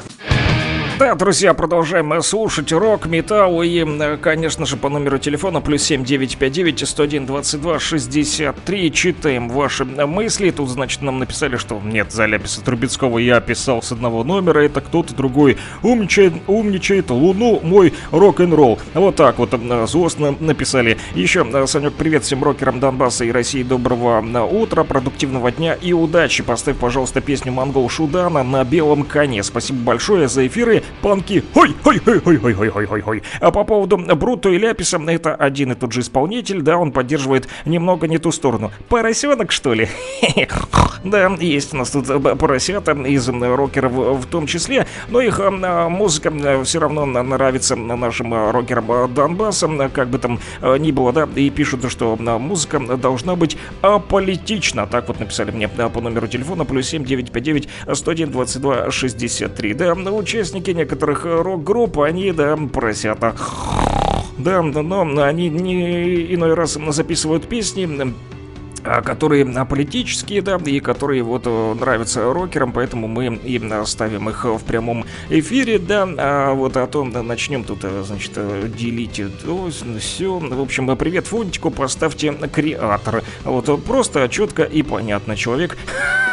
[SPEAKER 1] Да, друзья, продолжаем слушать рок, металл и, конечно же, по номеру телефона плюс 7959 101 22 63 читаем ваши мысли. Тут, значит, нам написали, что нет, за Трубецкого я писал с одного номера, это кто-то другой умничает, умничает, луну мой рок-н-ролл. Вот так вот злостно написали. Еще, Санек, привет всем рокерам Донбасса и России, доброго утра, продуктивного дня и удачи. Поставь, пожалуйста, песню «Монгол Шудана» на белом коне. Спасибо большое за эфиры, панки. хой, хой, хой, хой, хой, хой, хой, хой, А по поводу Бруто и Ляписа, это один и тот же исполнитель, да, он поддерживает немного не ту сторону. Поросенок, что ли? Да, есть у нас тут э, поросята из рокеров в том числе, но их э, музыка э, все равно нравится нашим рокерам Донбасса, как бы там ни было, да, и пишут, что музыка должна быть аполитична, так вот написали мне э, по номеру телефона плюс 7 959 101 22 63. Да, участники некоторых э, рок-групп, они, да, поросята. Да, но они не иной раз записывают песни, а, которые а, политические, да, и которые вот э, нравятся рокерам, поэтому мы им а, ставим их в прямом эфире, да, а вот о том да, начнем тут, э, значит, э, делить то, все, в общем, привет Фунтику, поставьте креатор, вот э, просто, четко и понятно, человек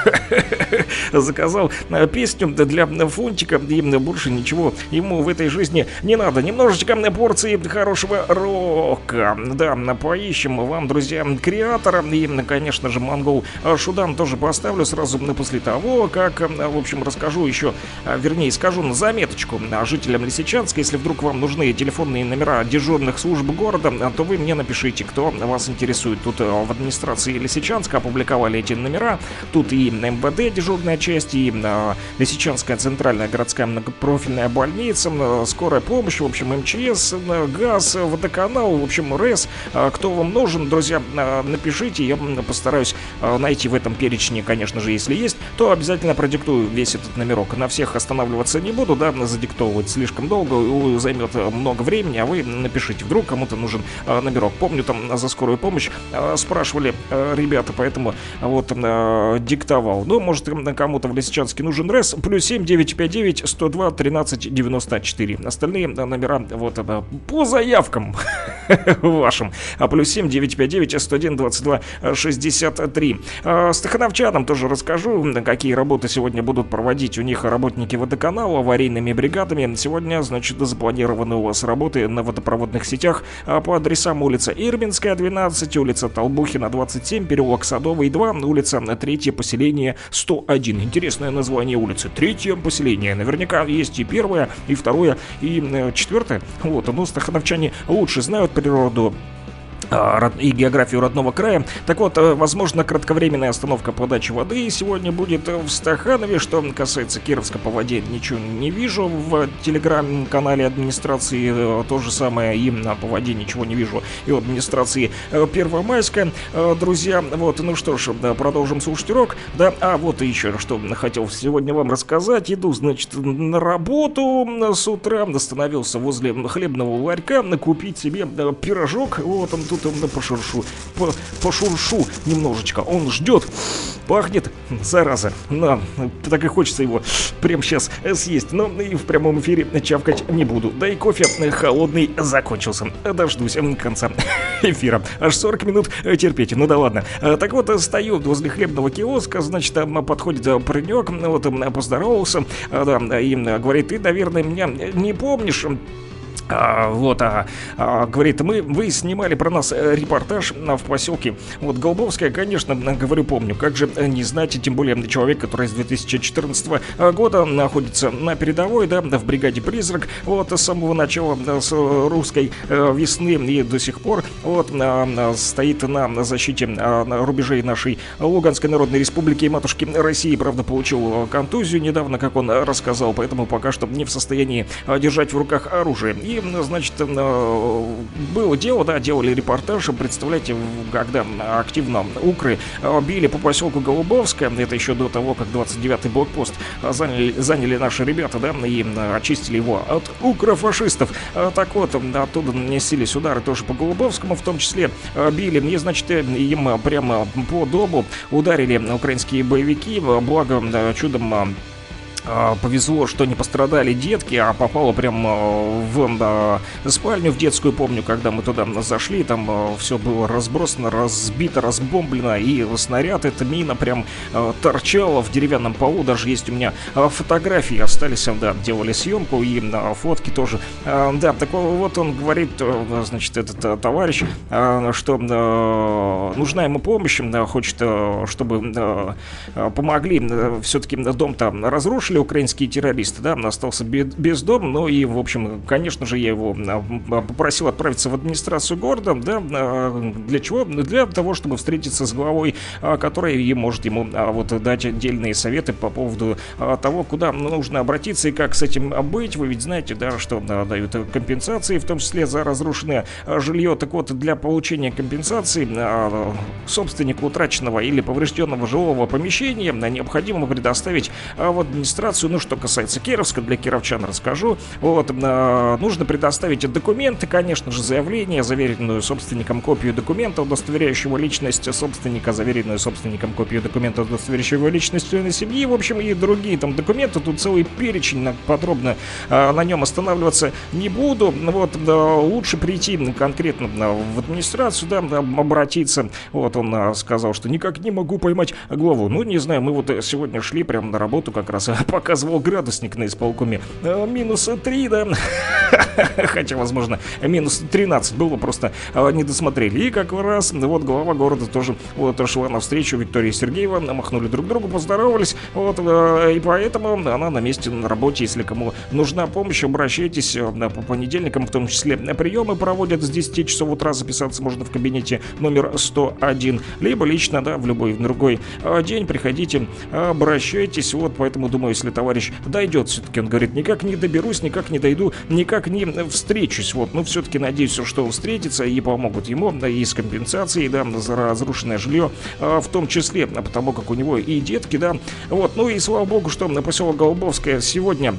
[SPEAKER 1] заказал э, песню для Фунтика, и больше ничего ему в этой жизни не надо, немножечко порции хорошего рока, да, поищем вам, друзья, креатора, и конечно же, Монгол Шудан тоже поставлю сразу после того, как, в общем, расскажу еще, вернее, скажу на заметочку жителям Лисичанска, если вдруг вам нужны телефонные номера дежурных служб города, то вы мне напишите, кто вас интересует. Тут в администрации Лисичанска опубликовали эти номера, тут и МВД дежурная часть, и Лисичанская центральная городская многопрофильная больница, скорая помощь, в общем, МЧС, ГАЗ, водоканал, в общем, РЭС. Кто вам нужен, друзья, напишите, я постараюсь э, найти в этом перечне, конечно же, если есть, то обязательно продиктую весь этот номерок. На всех останавливаться не буду, да, задиктовывать слишком долго, займет много времени, а вы напишите, вдруг кому-то нужен э, номерок. Помню, там за скорую помощь э, спрашивали ребята, поэтому вот диктовал. Ну, может, кому-то в Лисичанске нужен РЭС, плюс 7 959 102 13 94. Остальные номера вот по заявкам вашим. А плюс 7 959 101 22 63. А, Стахановчанам тоже расскажу, какие работы сегодня будут проводить у них работники водоканала аварийными бригадами. Сегодня, значит, запланированы у вас работы на водопроводных сетях по адресам улица Ирбинская, 12, улица Толбухина, 27, переулок Садовый, 2, улица Третье поселение 101. Интересное название улицы. Третье поселение. Наверняка есть и первое, и второе, и четвертое. Вот, но стахановчане лучше знают природу и географию родного края. Так вот, э, возможно, кратковременная остановка подачи воды сегодня будет в Стаханове. Что касается Кировска, по воде ничего не вижу. В телеграм-канале администрации э, то же самое. И по воде ничего не вижу. И в администрации э, Первомайска. Друзья, вот, ну что ж, продолжим слушать урок. Да, а вот еще что хотел сегодня вам рассказать. Иду, значит, на работу с утра. Остановился возле хлебного ларька купить себе пирожок. Вот он тут он пошуршу, по, пошуршу немножечко. Он ждет, пахнет, зараза. На, так и хочется его прямо сейчас съесть. Но и в прямом эфире чавкать не буду. Да и кофе холодный закончился. Дождусь конца эфира. Аж 40 минут терпеть. Ну да ладно. Так вот, стою возле хлебного киоска, значит, подходит паренек, вот поздоровался, да, и говорит, ты, наверное, меня не помнишь, а, вот, а, а, говорит, мы, вы снимали про нас э, репортаж а, в поселке. Вот, Голубовская, конечно, говорю, помню. Как же не знать, тем более человек, который с 2014 года находится на передовой, да, в бригаде «Призрак», вот, с самого начала с русской э, весны и до сих пор, вот, стоит на защите на рубежей нашей Луганской Народной Республики и матушки России, правда, получил контузию недавно, как он рассказал, поэтому пока что не в состоянии держать в руках оружие. И Значит, э, было дело, да, делали репортаж, представляете, когда активно укры э, били по поселку Голубовское, это еще до того, как 29-й блокпост заняли, заняли наши ребята, да, и э, очистили его от укрофашистов. Так вот, оттуда наносились удары тоже по Голубовскому, в том числе били, и, значит, им прямо по дому ударили украинские боевики, благо чудом повезло, что не пострадали детки, а попало прямо в да, спальню, в детскую, помню, когда мы туда зашли, там все было разбросано, разбито, разбомблено, и снаряд, эта мина прям торчала в деревянном полу, даже есть у меня фотографии остались, да, делали съемку и фотки тоже. Да, так вот он говорит, э, значит, этот э, товарищ, что э, нужна ему помощь, хочет, чтобы помогли, все-таки дом-то разрушили украинские террористы, да, остался бе- без дома, ну и, в общем, конечно же, я его а, попросил отправиться в администрацию города, да, а, для чего? Для того, чтобы встретиться с главой, а, которая и может ему а, вот дать отдельные советы по поводу а, того, куда нужно обратиться и как с этим быть. Вы ведь знаете, да, что а, дают компенсации, в том числе за разрушенное а, жилье. Так вот, для получения компенсации а, собственнику утраченного или поврежденного жилого помещения а, необходимо предоставить а, в администрацию, ну, что касается Кировска, для кировчан расскажу, вот, а, нужно предоставить документы, конечно же, заявление, заверенную собственником копию документа, удостоверяющего личность собственника, заверенную собственником копию документа, удостоверяющего личность члена семьи, в общем, и другие там документы, тут целый перечень, подробно а, на нем останавливаться не буду, вот, да, лучше прийти конкретно в администрацию, да, обратиться, вот, он сказал, что никак не могу поймать главу, ну, не знаю, мы вот э, сегодня шли прямо на работу, как раз показывал градусник на исполкоме, А, минус 3, да, хотя, возможно, минус 13 было, просто а, не досмотрели, и как раз, вот, глава города тоже, вот, шла навстречу Виктории Сергеева, махнули друг другу, поздоровались, вот, э, и поэтому она на месте на работе, если кому нужна помощь, обращайтесь э, по понедельникам, в том числе. Приемы проводят с 10 часов утра, записаться можно в кабинете номер 101, либо лично, да, в любой другой э, день приходите, обращайтесь, вот, поэтому думаю, если товарищ дойдет, все-таки он говорит, никак не доберусь, никак не дойду, никак не встречусь, вот, но все-таки надеюсь, что встретится и помогут ему, да, и с компенсацией, да, за разрушенное жилье, а, в том числе, потому как у него и детки, да, вот, ну и слава богу, что на поселок Голубовское сегодня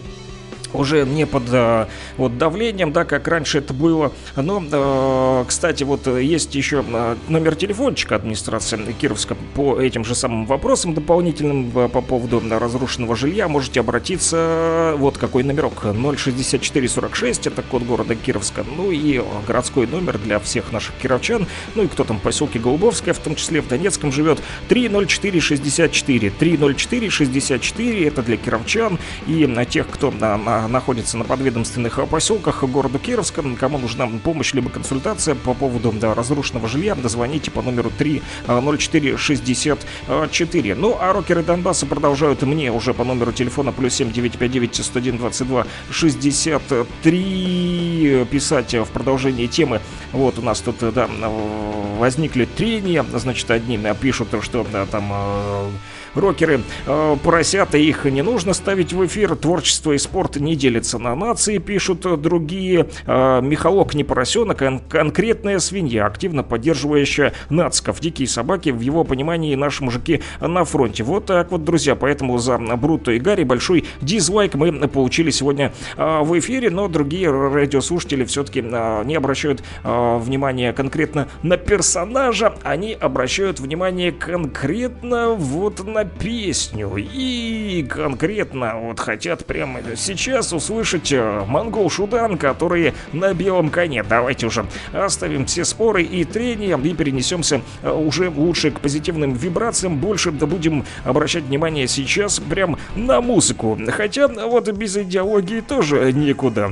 [SPEAKER 1] уже не под э, вот давлением, да, как раньше это было. Но, э, кстати, вот э, есть еще номер телефончика администрации Кировска по этим же самым вопросам дополнительным по поводу разрушенного жилья. Можете обратиться, вот какой номерок, 06446, это код города Кировска. Ну и городской номер для всех наших кировчан, ну и кто там в поселке Голубовское, в том числе в Донецком живет, 30464. 30464, это для кировчан и на тех, кто на- на- находится на подведомственных э, поселках города Кировска, кому нужна помощь либо консультация по поводу да, разрушенного жилья, звоните по номеру 30464. Ну, а рокеры Донбасса продолжают мне уже по номеру телефона плюс 7959 101 22 63 писать в продолжении темы. Вот у нас тут, э, да, э, возникли трения, значит, одни э, пишут, что да, там э, рокеры э, поросята, их не нужно ставить в эфир, творчество и спорт не делятся на нации, пишут э, другие. Э, Михалок не поросенок, а конкретная свинья, активно поддерживающая нацков, дикие собаки, в его понимании наши мужики на фронте. Вот так вот, друзья, поэтому за Бруто и Гарри большой дизлайк мы получили сегодня э, в эфире, но другие радиослушатели все-таки не обращают э, внимания конкретно на персонажа, они обращают внимание конкретно вот на песню и конкретно вот хотят прямо сейчас услышать э, Монгол Шудан, которые на белом коне. Давайте уже оставим все споры и трения и перенесемся э, уже лучше к позитивным вибрациям, больше да будем обращать внимание сейчас прям на музыку. Хотя вот без идеологии тоже никуда.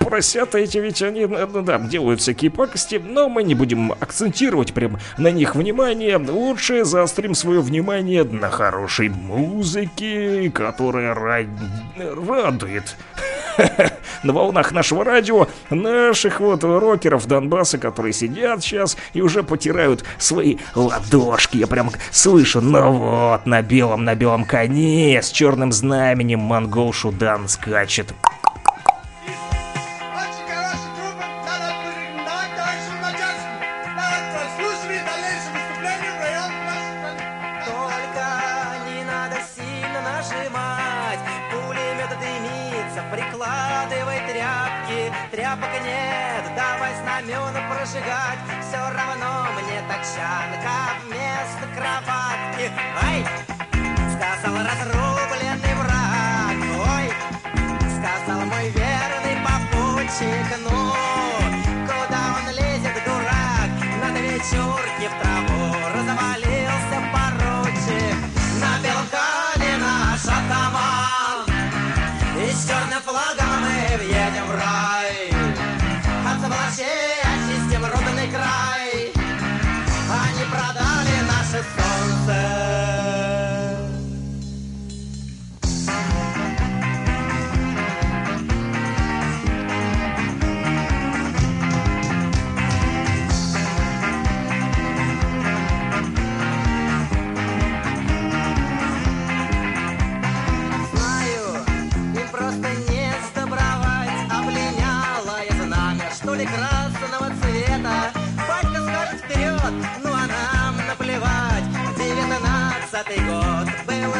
[SPEAKER 1] Поросята эти ведь они, э, да, делают всякие пакости, но мы не будем акцентировать прям на них внимание. Лучше заострим свое внимание на хорошей музыке, которая ра- радует. На волнах нашего радио, наших вот рокеров Донбасса, которые сидят сейчас и уже потирают свои ладошки. Я прям слышу, ну вот, на белом, на белом коне с черным знаменем монгол Шудан скачет.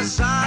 [SPEAKER 9] Было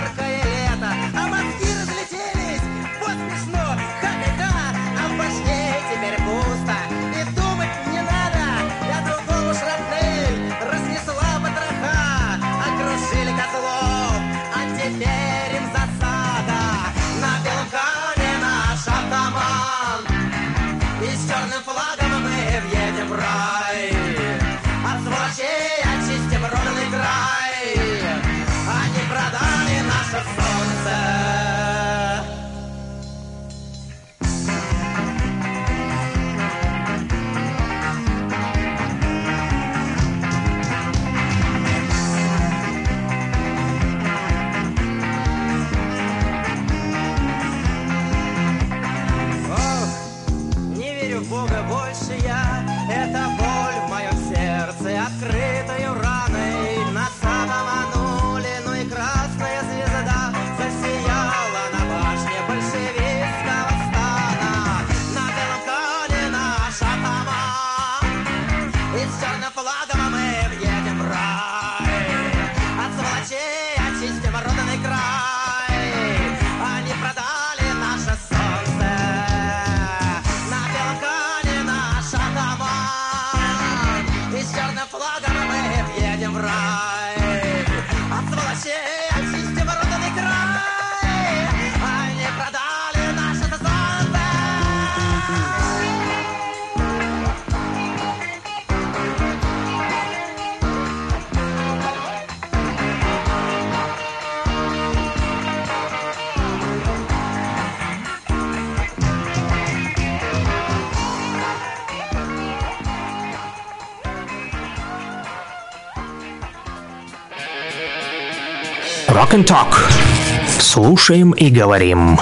[SPEAKER 3] Rock and Talk. Слушаем и говорим.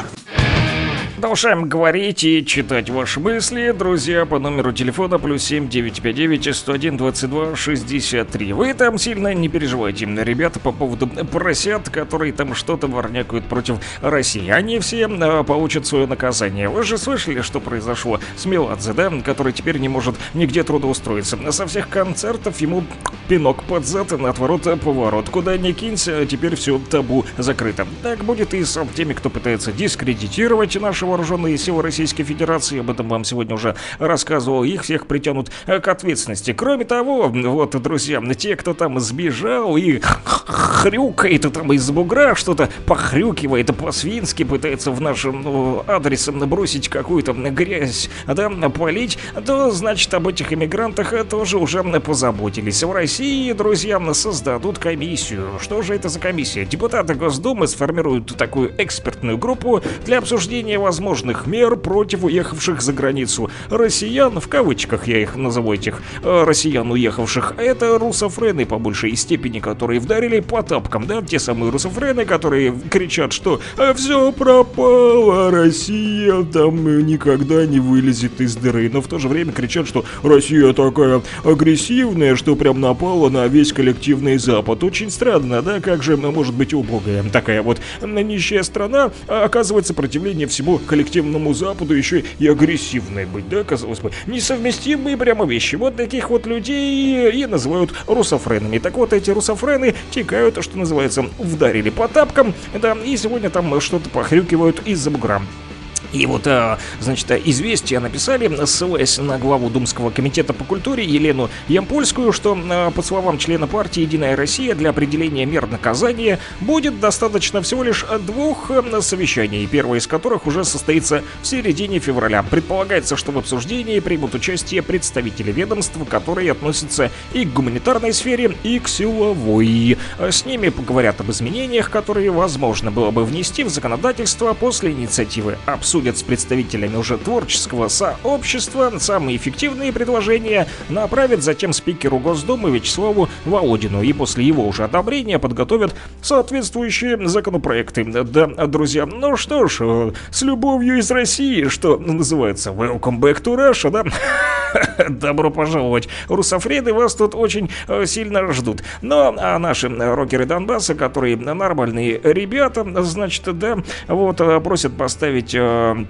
[SPEAKER 1] Продолжаем говорить и читать ваши мысли, друзья, по номеру телефона плюс 7 959 101 22 63. Вы там сильно не переживайте, ребята, по поводу поросят, которые там что-то ворнякают против России. Они все э, получат свое наказание. Вы же слышали, что произошло с Меладзе, да, который теперь не может нигде трудоустроиться. Со всех концертов ему пинок под зад и на отворот поворот. Куда ни кинься, теперь все табу закрыто. Так будет и с теми, кто пытается дискредитировать наши вооруженные силы Российской Федерации. Об этом вам сегодня уже рассказывал. Их всех притянут э, к ответственности. Кроме того, вот, друзья, те, кто там сбежал и хрюкает там из бугра, что-то похрюкивает, по-свински пытается в нашем ну, адрес бросить какую-то грязь, да, полить, то, значит, об этих иммигрантах тоже уже позаботились. В России, друзья, создадут комиссию. Что же это за комиссия? Депутаты Госдумы сформируют такую экспертную группу для обсуждения возможных мер против уехавших за границу россиян, в кавычках я их назову, этих э, россиян уехавших. Это русофрены по большей степени, которые вдарили по тапкам, да, те самые русофрены, которые кричат, что все пропало, Россия там э, никогда не вылезет из дыры, но в то же время кричат, что Россия такая агрессивная, что прям напала на весь коллективный Запад. Очень странно, да, как же может быть убогая такая вот нищая страна, а оказывает сопротивление всему коллективному Западу, еще и агрессивной быть, да, казалось бы, несовместимые прямо вещи. Вот таких вот людей и называют русофренами. Так вот, эти русофрены текают, что называется, вдарили по тапкам, да, и сегодня там что-то похрюкивают из-за бугра. И вот, а, значит, известия написали, ссылаясь на главу Думского комитета по культуре Елену Ямпольскую, что, а, по словам члена партии «Единая Россия», для определения мер наказания будет достаточно всего лишь двух а, совещаний, первое из которых уже состоится в середине февраля. Предполагается, что в обсуждении примут участие представители ведомств, которые относятся и к гуманитарной сфере, и к силовой. С ними поговорят об изменениях, которые возможно было бы внести в законодательство после инициативы. Обсудят с представителями уже творческого сообщества самые эффективные предложения, направят затем спикеру Госдумы Вячеславу Володину и после его уже одобрения подготовят соответствующие законопроекты. Да, друзья, ну что ж, э, с любовью из России, что называется, welcome back to Russia, да? Добро пожаловать. Русофреды вас тут очень э, сильно ждут. Но а наши рокеры Донбасса, которые нормальные ребята, значит, да, вот, э, просят поставить... э,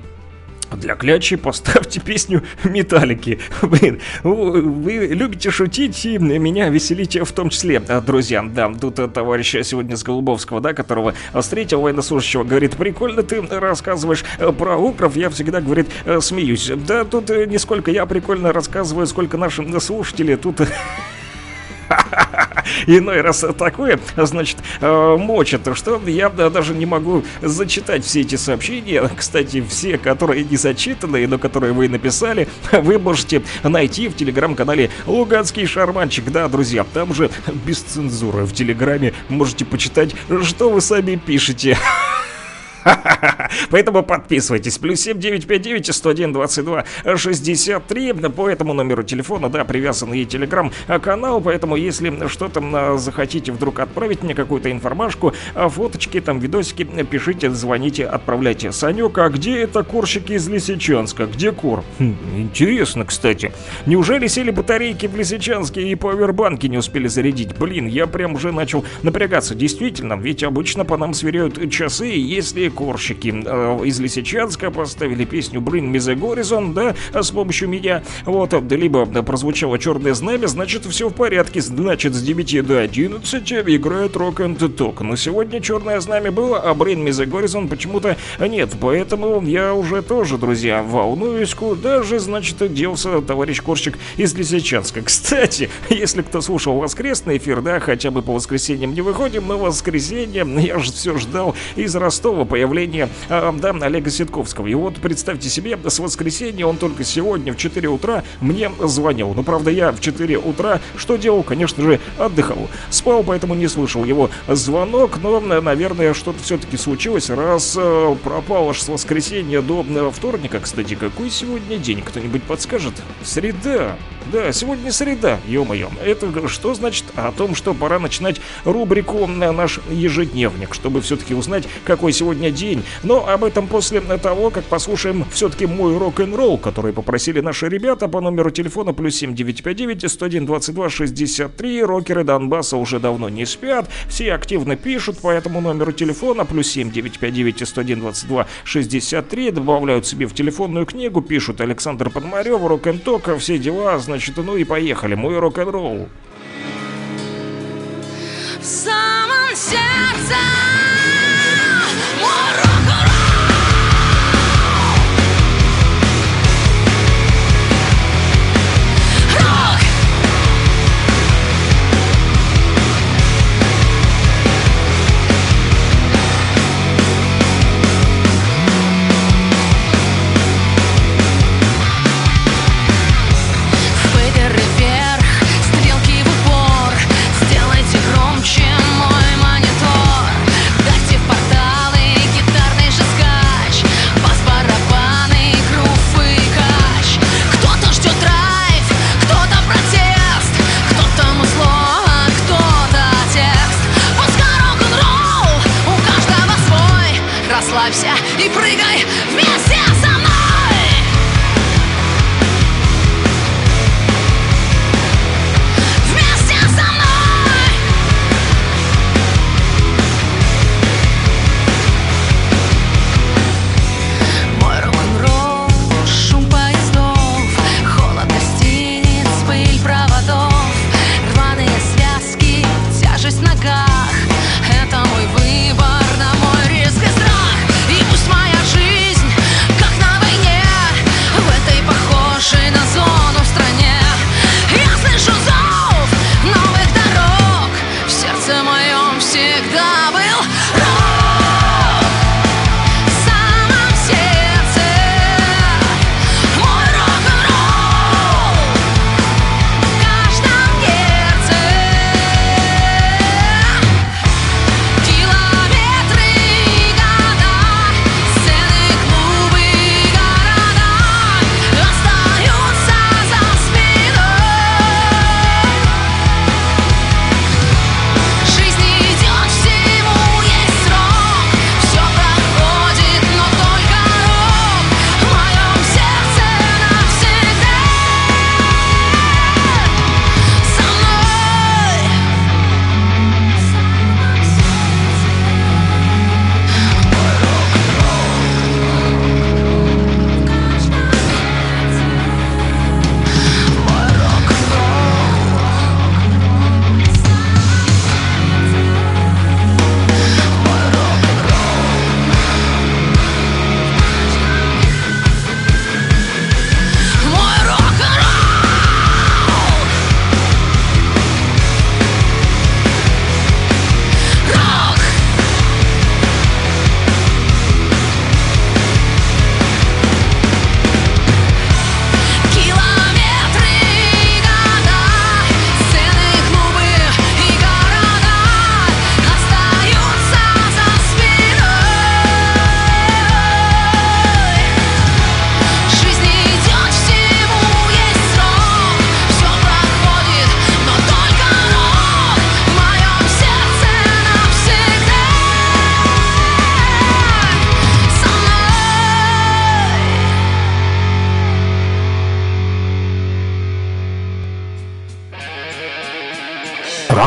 [SPEAKER 1] для клячи поставьте песню Металлики. Блин, вы любите шутить и меня веселить в том числе, а, друзья. Да, тут э, товарищ сегодня с Голубовского, да, которого встретил военнослужащего, говорит, прикольно ты рассказываешь э, про укров, я всегда, говорит, э, смеюсь. Да, тут э, не сколько я прикольно рассказываю, сколько наши слушатели тут иной раз такое, значит, э, мочат, что я да, даже не могу зачитать все эти сообщения. Кстати, все, которые не зачитаны, но которые вы написали, вы можете найти в телеграм-канале Луганский Шарманчик. Да, друзья, там же без цензуры в телеграме можете почитать, что вы сами пишете. Поэтому подписывайтесь. Плюс 7959 101 22 63. По этому номеру телефона, да, привязан и телеграм-канал. Поэтому, если что-то а, захотите вдруг отправить мне какую-то информашку, а, фоточки, там, видосики, пишите, звоните, отправляйте. Санек, а где это курщики из Лисичанска? Где кур? Хм, интересно, кстати. Неужели сели батарейки в Лисичанске и пауэрбанки не успели зарядить? Блин, я прям уже начал напрягаться. Действительно, ведь обычно по нам сверяют часы, если корщики э, из Лисичанска поставили песню Bring Me The Horizon, да, с помощью меня, вот, либо прозвучало черное знамя, значит, все в порядке, значит, с 9 до 11 играет Rock and Talk. Но сегодня черное знамя было, а Bring Me The почему-то нет, поэтому я уже тоже, друзья, волнуюсь, куда же, значит, делся товарищ Корщик из Лисичанска. Кстати, если кто слушал воскресный эфир, да, хотя бы по воскресеньям не выходим, но воскресенье я же все ждал из Ростова появления, э, да, Олега Ситковского. И вот представьте себе, с воскресенья он только сегодня в 4 утра мне звонил. Ну, правда, я в 4 утра что делал? Конечно же, отдыхал. Спал, поэтому не слышал его звонок, но, наверное, что-то все-таки случилось, раз э, пропал аж с воскресенья до э, вторника. Кстати, какой сегодня день? Кто-нибудь подскажет? Среда. Да, сегодня среда, ё-моё. Это что значит? О том, что пора начинать рубрику на наш ежедневник, чтобы все-таки узнать, какой сегодня день. Но об этом после того, как послушаем все-таки мой рок-н-ролл, который попросили наши ребята по номеру телефона плюс 7959 101 22 63. Рокеры Донбасса уже давно не спят, все активно пишут по этому номеру телефона плюс 7959 101 22 63. Добавляют себе в телефонную книгу, пишут Александр Подмарев, рок-н-тока, все дела, значит, ну и поехали, мой рок-н-ролл.
[SPEAKER 4] В самом сердце мой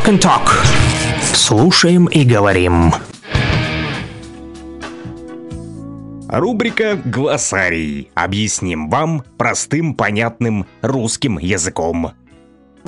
[SPEAKER 3] And Talk. Слушаем и говорим.
[SPEAKER 10] Рубрика «Глоссарий». Объясним вам простым, понятным русским языком.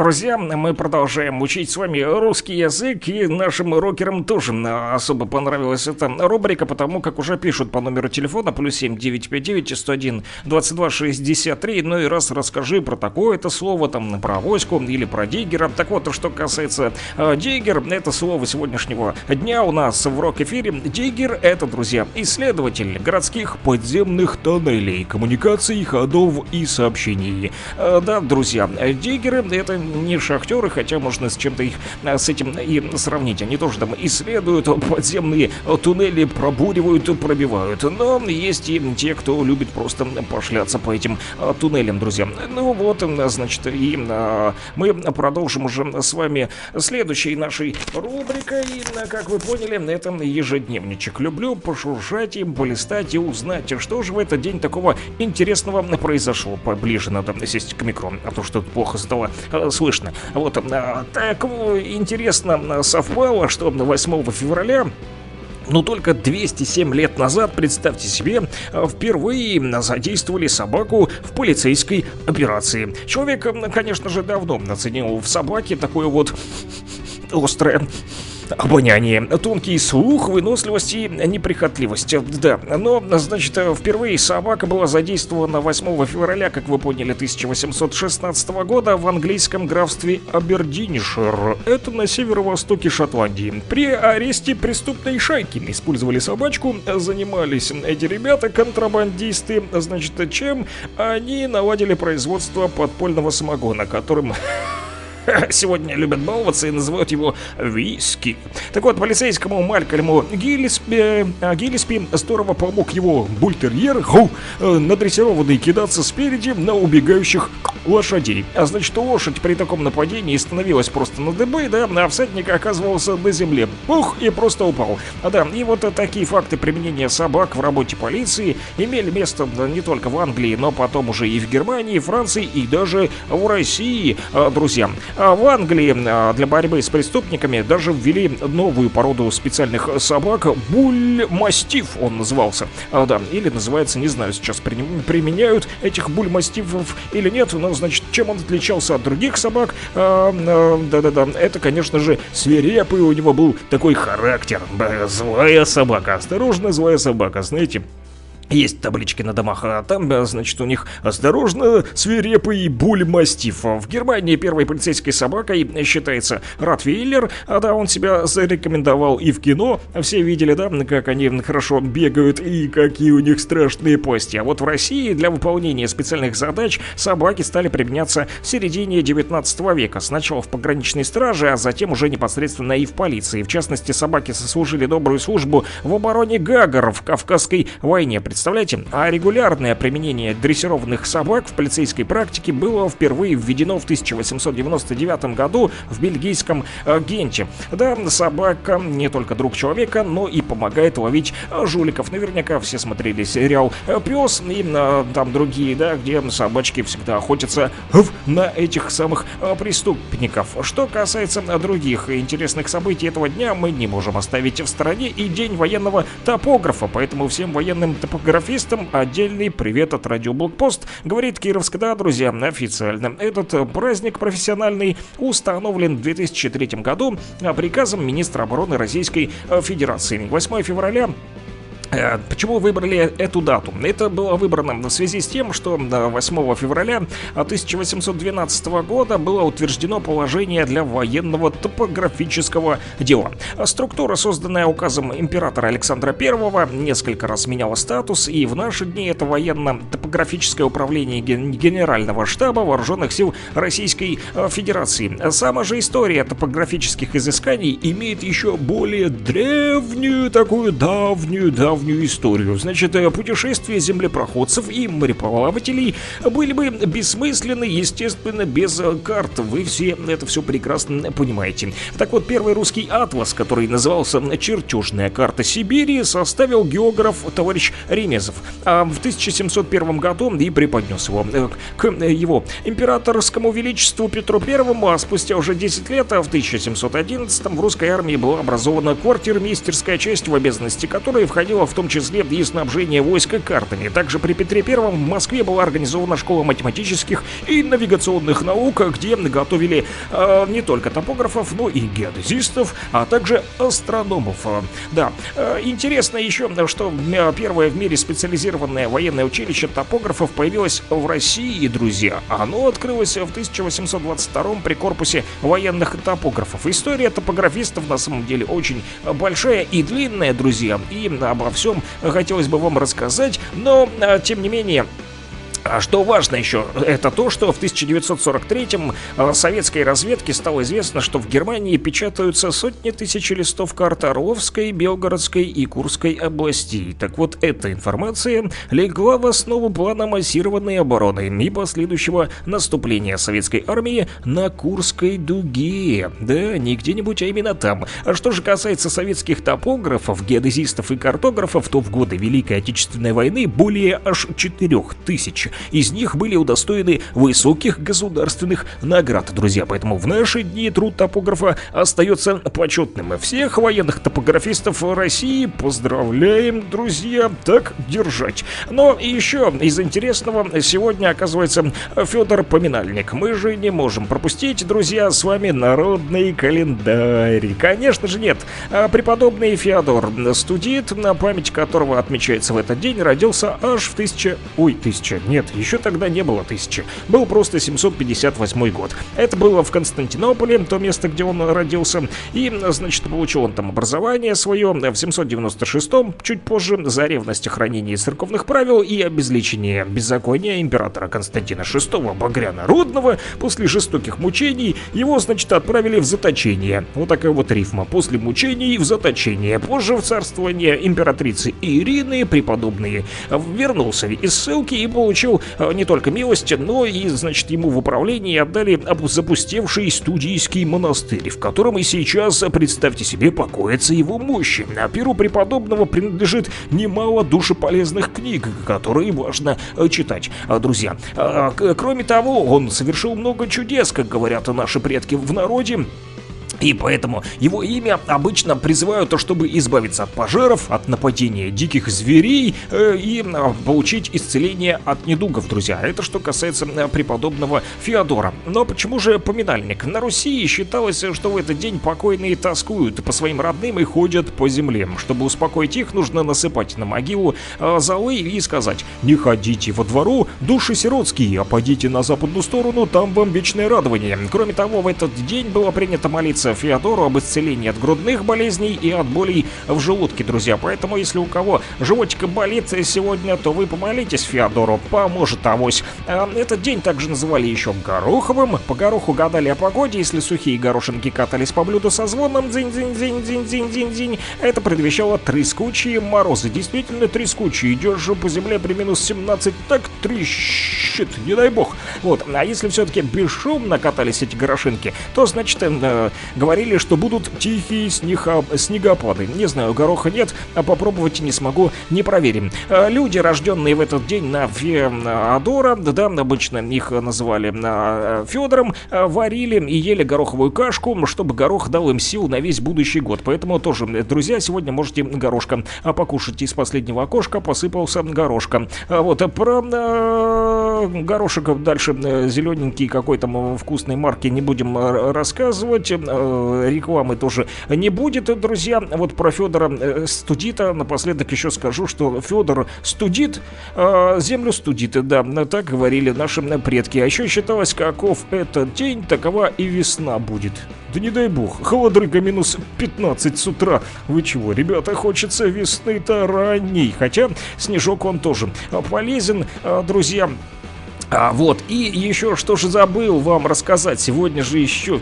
[SPEAKER 1] Друзья, мы продолжаем учить с вами русский язык, и нашим рокерам тоже а, особо понравилась эта рубрика, потому как уже пишут по номеру телефона плюс 7 959 101 22 63, ну и раз расскажи про такое-то слово, там, про авоську или про диггера. Так вот, что касается э, диггер, это слово сегодняшнего дня у нас в рок-эфире. Диггер — это, друзья, исследователь городских подземных тоннелей, коммуникаций, ходов и сообщений. Э, да, друзья, диггеры — это не шахтеры, хотя можно с чем-то их а, с этим и сравнить. Они тоже там исследуют подземные туннели, пробуривают, пробивают. Но есть и те, кто любит просто пошляться по этим туннелям, друзья. Ну вот, значит, и мы продолжим уже с вами следующей нашей рубрикой. Как вы поняли, это ежедневничек. Люблю пошуршать и полистать и узнать, что же в этот день такого интересного произошло. Поближе надо сесть к микро, а то что-то плохо стало слышно. Вот, а, так интересно совпало, что 8 февраля но только 207 лет назад, представьте себе, впервые задействовали собаку в полицейской операции. Человек, конечно же, давно оценил в собаке такое вот острое обоняние, тонкий слух, выносливость и неприхотливость. Да, но, значит, впервые собака была задействована 8 февраля, как вы поняли, 1816 года в английском графстве Абердиншир. Это на северо-востоке Шотландии. При аресте преступной шайки использовали собачку, занимались эти ребята, контрабандисты, значит, чем они наладили производство подпольного самогона, которым сегодня любят баловаться и называют его виски. Так вот, полицейскому Малькольму Гиллиспи, э, Гиллиспи здорово помог его бультерьер, ху, э, надрессированный кидаться спереди на убегающих лошадей. А значит, лошадь при таком нападении становилась просто на дыбы, да, а всадник оказывался на земле. Ух, и просто упал. А да, и вот такие факты применения собак в работе полиции имели место не только в Англии, но потом уже и в Германии, Франции и даже в России, э, друзья. А в Англии а, для борьбы с преступниками даже ввели новую породу специальных собак. Буль-мастиф он назывался. А, да, или называется, не знаю, сейчас при- применяют этих буль-мастифов или нет, но, значит, чем он отличался от других собак? А, Да-да-да, это, конечно же, свирепый у него был такой характер. Злая собака, осторожно, злая собака, знаете. Есть таблички на домах, а там, э, значит, у них «Осторожно, свирепый буль-мастиф». В Германии первой полицейской собакой считается Ротвейлер, а да, он себя зарекомендовал и в кино. Все видели, да, как они хорошо бегают и какие у них страшные пасти. А вот в России для выполнения специальных задач собаки стали применяться в середине 19 века. Сначала в пограничной страже, а затем уже непосредственно и в полиции. В частности, собаки сослужили добрую службу в обороне Гагар в Кавказской войне. Представляете? А регулярное применение дрессированных собак в полицейской практике было впервые введено в 1899 году в бельгийском э, Генте. Да, собака не только друг человека, но и помогает ловить э, жуликов. Наверняка все смотрели сериал э, «Пес» и там другие, да, где собачки всегда охотятся на этих самых преступников. Что касается других интересных событий этого дня, мы не можем оставить в стороне и День военного топографа, поэтому всем военным топографистам отдельный привет от Радио Блокпост, говорит Кировск, да, друзья, официально. Этот э, праздник профессиональный установлен в 2003 году э, приказом министра обороны Российской э, Федерации. 8 февраля Почему выбрали эту дату? Это было выбрано в связи с тем, что э, 8 февраля 1812 года было утверждено положение для военного топографического дела. Структура, созданная указом императора Александра I, несколько раз меняла статус, и в наши дни это военно-топографическое управление ген- Генерального штаба Вооруженных сил Российской э, Федерации. Сама же история топографических изысканий имеет еще более древнюю, такую давнюю, давнюю давнюю историю. Значит, э, путешествия землепроходцев и мореплавателей были бы бессмысленны, естественно, без э, карт. Вы все это все прекрасно понимаете. Так вот, первый русский атлас, который назывался «Чертежная карта Сибири», составил географ товарищ Ремезов. А в 1701 году и преподнес его э, к его императорскому величеству Петру Первому, а спустя уже 10 лет, а в 1711 в русской армии была образована квартирмейстерская часть, в обязанности которой входила в том числе и снабжение войска картами. Также при Петре Первом в Москве была организована школа математических и навигационных наук, где готовили э, не только топографов, но и геодезистов, а также астрономов. Да, э, интересно еще, что э, первое в мире специализированное военное училище топографов появилось в России, друзья. Оно открылось в 1822 при корпусе военных топографов. История топографистов на самом деле очень большая и длинная, друзья, и обо всем хотелось бы вам рассказать, но э, тем не менее а что важно еще, это то, что в 1943-м э, советской разведке стало известно, что в Германии печатаются сотни тысяч листов карт Орловской, Белгородской и Курской областей. Так вот, эта информация легла в основу плана массированной обороны и последующего наступления советской армии на Курской дуге. Да, не где-нибудь, а именно там. А что же касается советских топографов, геодезистов и картографов, то в годы Великой Отечественной войны более аж 4000 тысяч из них были удостоены высоких государственных наград, друзья. Поэтому в наши дни труд топографа остается почетным. Всех военных топографистов России поздравляем, друзья, так держать. Но еще из интересного сегодня оказывается Федор Поминальник. Мы же не можем пропустить, друзья, с вами народный календарь. Конечно же нет. А Преподобный Феодор Студит, на память которого отмечается в этот день, родился аж в тысяча... Ой, тысяча, нет, еще тогда не было тысячи. Был просто 758 год. Это было в Константинополе, то место, где он родился. И, значит, получил он там образование свое в 796-м, чуть позже, за ревность о хранении церковных правил и обезличение беззакония императора Константина VI Багряна Рудного. После жестоких мучений его, значит, отправили в заточение. Вот такая вот рифма. После мучений в заточение. Позже в царствование императрицы Ирины преподобный вернулся из ссылки и получил э, не только милость, но и, значит, ему в управлении отдали запустевший студийский монастырь, в котором и сейчас, представьте себе, покоится его мощи. А перу преподобного принадлежит немало душеполезных книг, которые важно э, читать, А, друзья. А, Кроме того, он совершил много чудес, как говорят наши предки в народе, и поэтому его имя обычно призывают, чтобы избавиться от пожаров, от нападения диких зверей э, и э, получить исцеление от недугов, друзья. Это что касается э, преподобного Феодора. Но почему же поминальник? На Руси считалось, что в этот день покойные тоскуют по своим родным и ходят по земле. Чтобы успокоить их, нужно насыпать на могилу э, золы и сказать «Не ходите во двору, души сиротские, а пойдите на западную сторону, там вам вечное радование». Кроме того, в этот день было принято молиться Феодору об исцелении от грудных болезней и от болей в желудке, друзья. Поэтому, если у кого животик болит сегодня, то вы помолитесь Феодору, поможет авось. А, Этот день также называли еще гороховым. По гороху гадали о погоде, если сухие горошинки катались по блюду со звоном дзинь-дзинь-дзинь-дзинь-дзинь-дзинь, это предвещало трескучие морозы. Действительно трескучие. Идешь же по земле при минус 17, так трещит, не дай бог. Вот, а если все-таки бесшумно катались эти горошинки, то, значит, э, говорили, что будут тихие снега- снегопады. Не знаю, гороха нет, а попробовать не смогу, не проверим. Э, Люди, рожденные в этот день на Феодора, да, обычно их называли э, Федором, э, варили и ели гороховую кашку, чтобы горох дал им сил на весь будущий год. Поэтому тоже, э, друзья, сегодня можете горошка а, покушать. Из последнего окошка посыпался горошка. А Вот, а про э, горошек дальше э, зелененький какой там вкусной марки не будем э, рассказывать. Э, Рекламы тоже не будет, друзья. Вот про Федора э, Студита напоследок еще скажу, что Федор студит, э, землю студит, да, так говорили наши предки. А еще считалось, каков этот день, такова и весна будет. Да не дай бог, холодрыга минус 15 с утра. Вы чего, ребята, хочется весны-то ранней. Хотя снежок он тоже полезен, друзья. А вот, и еще что же забыл вам рассказать. Сегодня же еще,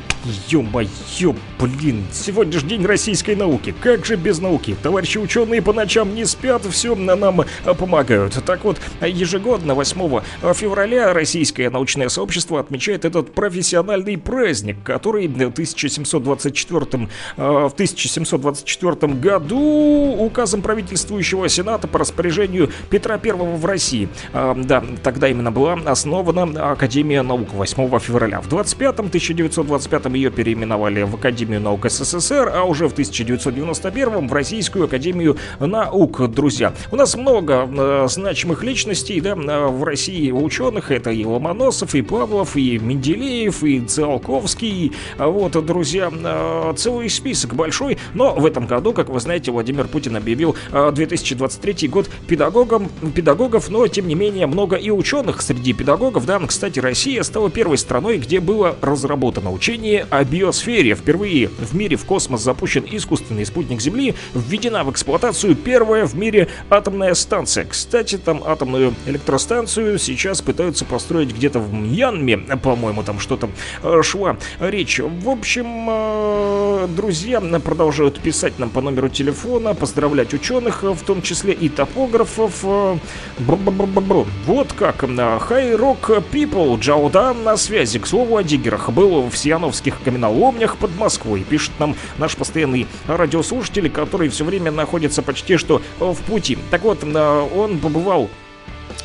[SPEAKER 1] ё-моё, блин, сегодня же день российской науки. Как же без науки? Товарищи ученые по ночам не спят, все на нам а, помогают. Так вот, ежегодно 8 февраля российское научное сообщество отмечает этот профессиональный праздник, который в 1724, а, в 1724 году указом правительствующего сената по распоряжению Петра I в России. Да, тогда именно была основана Академия наук 8 февраля. В 25-м, 1925 ее переименовали в Академию наук СССР, а уже в 1991 в Российскую Академию наук, друзья. У нас много э, значимых личностей, да, э, в России ученых. Это и Ломоносов, и Павлов, и Менделеев, и Циолковский. Вот, друзья, э, целый список большой. Но в этом году, как вы знаете, Владимир Путин объявил э, 2023 год педагогом, педагогов, но тем не менее много и ученых среди педагогов. Да, кстати, Россия стала первой страной, где было разработано учение о биосфере. Впервые в мире в космос запущен искусственный спутник Земли, введена в эксплуатацию первая в мире атомная станция. Кстати, там атомную электростанцию сейчас пытаются построить где-то в Мьянме, по-моему, там что-то э, шла речь. В общем, э, друзья продолжают писать нам по номеру телефона, поздравлять ученых, э, в том числе и топографов. э, бр-бр-бр-бр-бр. Вот как. Хай Рок People, Джаудан на связи. К слову о диггерах. Был в Сияновских каменоломнях под Москвой. Пишет нам наш постоянный радиослушатель, который все время находится почти что в пути. Так вот, э, он побывал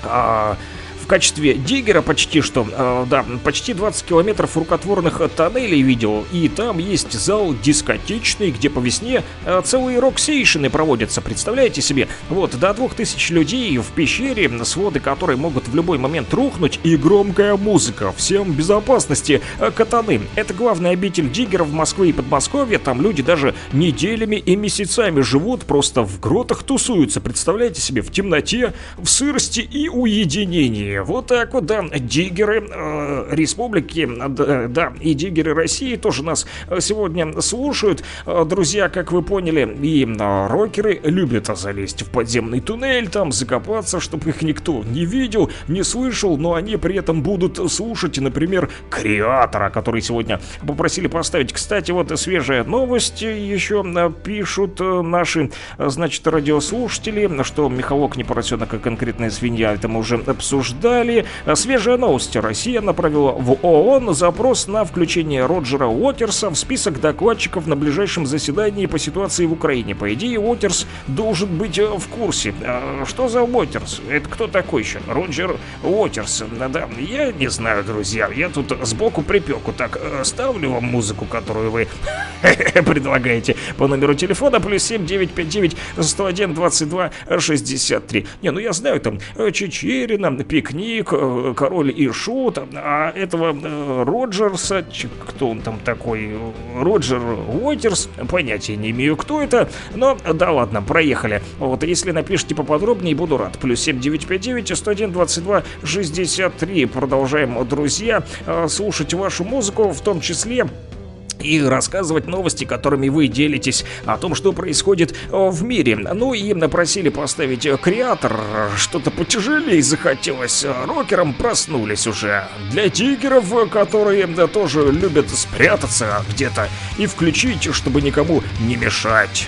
[SPEAKER 1] а, в качестве диггера почти что, э, да, почти 20 километров рукотворных тоннелей видел, и там есть зал дискотечный, где по весне э, целые рок-сейшены проводятся, представляете себе? Вот, до 2000 людей в пещере, своды которой могут в любой момент рухнуть, и громкая музыка, всем безопасности, э, катаны. Это главная обитель диггеров Москве и Подмосковье, там люди даже неделями и месяцами живут, просто в гротах тусуются, представляете себе, в темноте, в сырости и уединении. Вот так вот, да, диггеры э, республики, э, да, да, и диггеры России тоже нас э, сегодня слушают. Э, Друзья, как вы поняли, и рокеры любят залезть в подземный туннель, там закопаться, чтобы их никто не видел, не слышал, но они при этом будут слушать, например, Креатора, который сегодня попросили поставить. Кстати, вот свежая новость еще пишут наши, значит, радиослушатели, что Михалок не поросенок, а конкретная свинья, это мы уже обсуждали. Свежая новость. Россия направила в ООН запрос на включение Роджера Уотерса в список докладчиков на ближайшем заседании по ситуации в Украине. По идее, Уотерс должен быть э, в курсе. А Что за Уотерс? Это кто такой еще? Роджер Уотерс. Да, я не знаю, друзья. Я тут сбоку припеку так э, ставлю вам музыку, которую вы предлагаете по номеру телефона плюс 7 959 101 22 63. Не, ну я знаю там э, Чечерина, Пикник, э, Король и Шут, а этого э, Роджерса, кто он там такой, Роджер Уотерс, понятия не имею, кто это, но да ладно, проехали. Вот, если напишите поподробнее, буду рад. Плюс 7 959 101 22 63. Продолжаем, друзья, э, слушать вашу музыку, в том числе и рассказывать новости, которыми вы делитесь о том, что происходит э, в мире. Ну и напросили поставить э, креатор. Что-то потяжелее захотелось. Рокерам проснулись уже. Для тигеров, которые да, тоже любят спрятаться где-то и включить, чтобы никому не мешать.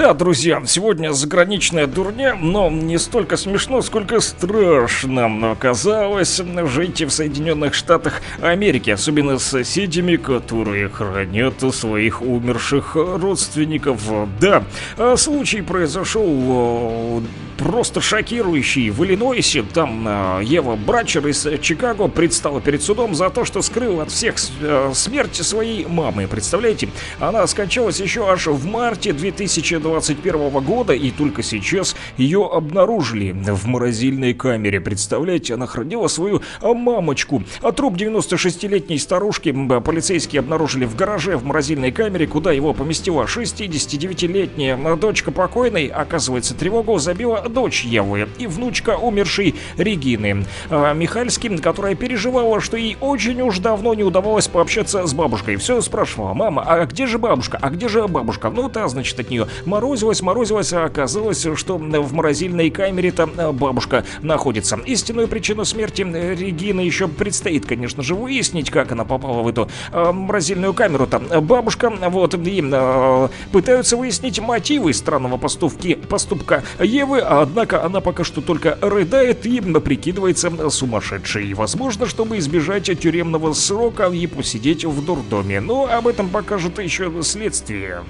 [SPEAKER 1] Да, друзья, сегодня заграничная дурня, но не столько смешно, сколько страшно оказалось жить в Соединенных Штатах Америки, особенно с соседями, которые хранят своих умерших родственников. Да, а случай произошел э, просто шокирующий в Иллинойсе. Там э, Ева Брачер из Чикаго предстала перед судом за то, что скрыла от всех э, смерть своей мамы. Представляете? Она скончалась еще аж в марте 2021 года, и только сейчас ее обнаружили в морозильной камере. Представляете, она хранила свою э, мамочку. А труп 96-летней старушки полицейские обнаружили в гараже в морозильной камере, куда его поместила 69-летняя дочка покойной. Оказывается, тревогу забила дочь Евы и внучка умершей Регины а, Михальски, которая переживала, что ей очень уж давно не удавалось пообщаться с бабушкой. Все спрашивала, мама, а где же бабушка? А где же бабушка? Ну, та, значит, от нее морозилась, морозилась, а оказалось, что в морозильной камере там бабушка находится. Истинную причину смерти Регины еще предстоит, конечно же, выяснить, как она попала в эту э, морозильную камеру. Там бабушка, вот, и э, пытаются выяснить мотивы странного поступки, поступка Евы, однако она пока что только рыдает и прикидывается сумасшедшей. Возможно, чтобы избежать тюремного срока и посидеть в дурдоме. Но об этом покажет еще следствие.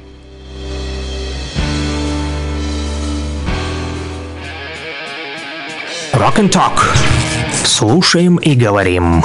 [SPEAKER 3] Rock and Talk. Слушаем и говорим.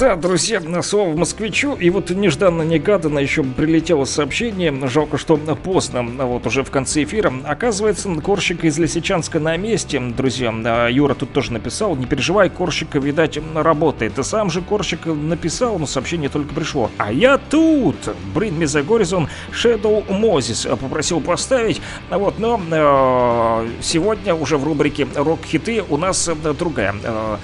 [SPEAKER 1] Да, друзья, слово москвичу. И вот нежданно-негаданно еще прилетело сообщение. Жалко, что поздно, вот уже в конце эфира. Оказывается, Корщик из Лисичанска на месте, друзья. А Юра тут тоже написал. Не переживай, Корщик, видать, работает. И сам же Корщик написал, но сообщение только пришло. А я тут! The horizon Shadow Moses попросил поставить. Вот, но э, сегодня уже в рубрике «Рок-хиты» у нас другая э,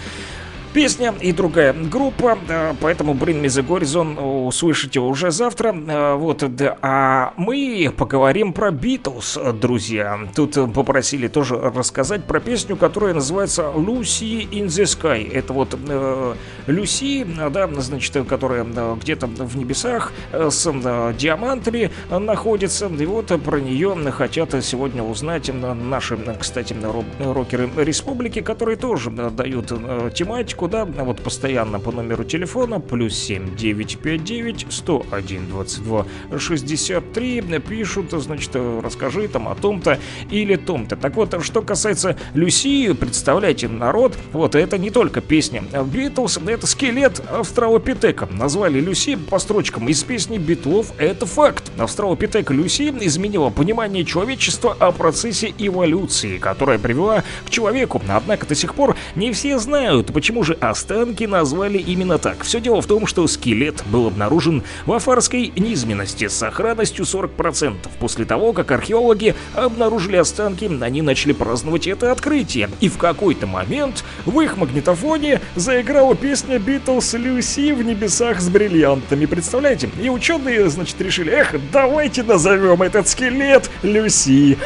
[SPEAKER 1] песня и другая группа, э, поэтому Bring Me The Horizon услышите уже завтра. Э, Вот, да. А мы поговорим про Битлз, друзья. Тут попросили тоже рассказать про песню, которая называется Lucy in the Sky. Это вот э, Люси, да, значит, которая э, где-то в небесах э, с э, диамантами э, находится. И вот про нее хотят сегодня узнать э, наши, э, кстати, ро- рокеры республики, которые тоже э, дают э, тематику, да, вот постоянно по номеру телефона плюс 7 959 101 22 63 пишут, значит, э, расскажи там о том-то или том-то. Так вот, что касается Люси, представляете, народ, вот это не только песня Битлз, это скелет австралопитека. Назвали Люси по строчкам из песни Битлов, это факт. Австралопитек Люси изменила понимание человечества о процессе эволюции, которая привела к человеку. Однако до сих пор не все знают, почему же останки назвали именно так. Все дело в том, что скелет был обнаружен в афарской низменности с сохранностью 40%. После того, как археологи обнаружили останки, они начали праздновать это открытие. И в какой-то момент в их магнитофоне заиграла песня Битлз Люси в небесах с бриллиантами. Представляете? И ученые, значит, решили, эх, давайте назовем этот скелет Люси.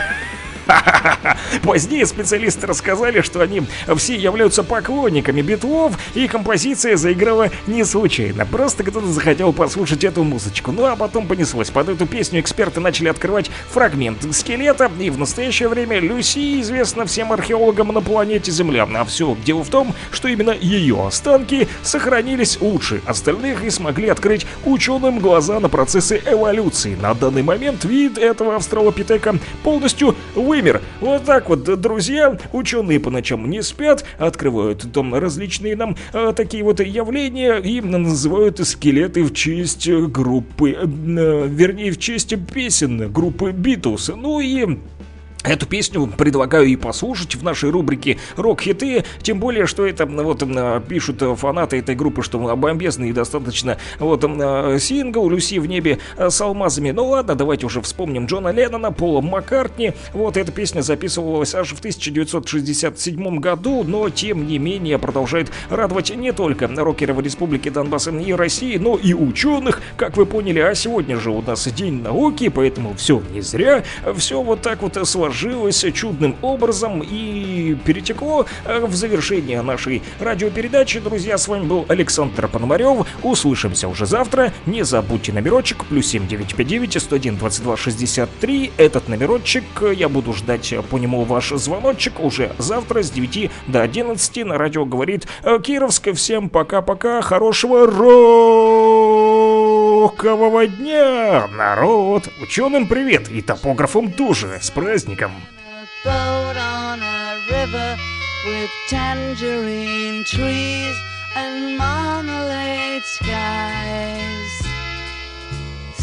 [SPEAKER 1] Позднее специалисты рассказали, что они все являются поклонниками битлов, и композиция заиграла не случайно. Просто кто-то захотел послушать эту музычку. Ну а потом понеслось. Под эту песню эксперты начали открывать фрагмент скелета, и в настоящее время Люси известна всем археологам на планете Земля. А все дело в том, что именно ее останки сохранились лучше остальных и смогли открыть ученым глаза на процессы эволюции. На данный момент вид этого австралопитека полностью вы Дисклеймер. Вот так вот, друзья, ученые по ночам не спят, открывают там различные нам э, такие вот явления и называют скелеты в честь группы, э, вернее, в честь песен группы Битлз. Ну и Эту песню предлагаю и послушать в нашей рубрике «Рок-хиты», тем более, что это вот пишут фанаты этой группы, что бомбезный достаточно вот э, сингл «Люси в небе э, с алмазами». Ну ладно, давайте уже вспомним Джона Леннона, Пола Маккартни. Вот эта песня записывалась аж в 1967 году, но тем не менее продолжает радовать не только рокеров Республики Донбасс и России, но и ученых, как вы поняли. А сегодня же у нас День науки, поэтому все не зря, все вот так вот сложилось чудным образом и перетекло э, в завершение нашей радиопередачи. Друзья, с вами был Александр Пономарев. Услышимся уже завтра. Не забудьте номерочек плюс 7959 101 22 63. Этот номерочек э, я буду ждать э, по нему ваш звоночек уже завтра с 9 до 11 на радио говорит э, Кировск. Всем пока-пока, хорошего рокового дня, народ! Ученым привет и топографам тоже, с праздником!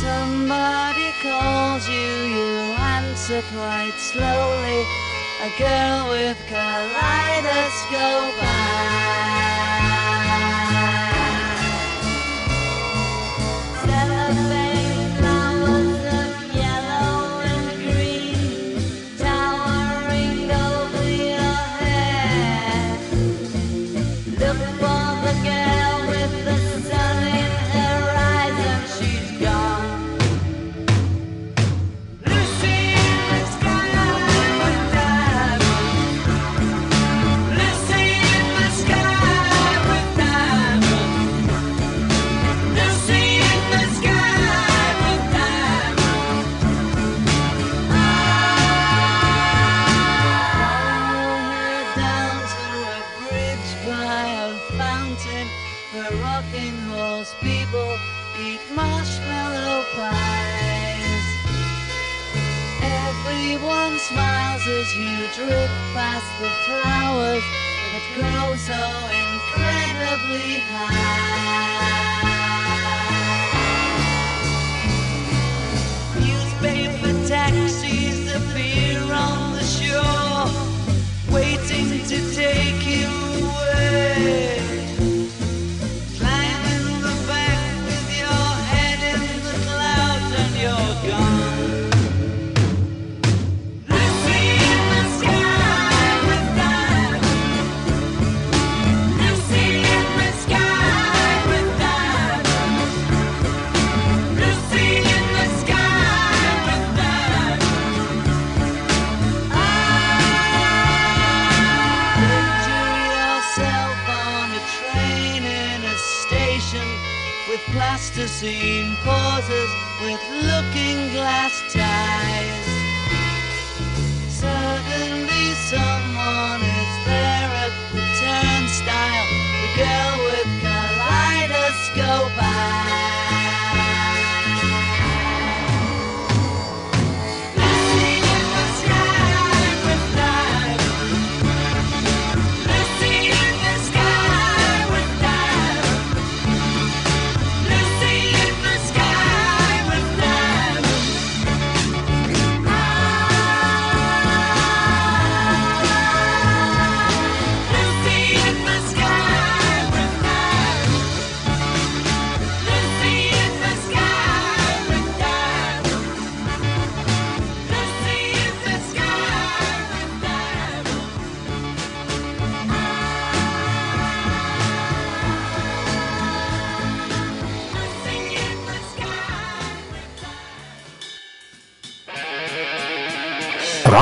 [SPEAKER 4] Somebody calls you, you answer quite slowly. A girl with kaleidoscope eyes. Drift past the flowers that grow so incredibly high. scene pauses with love.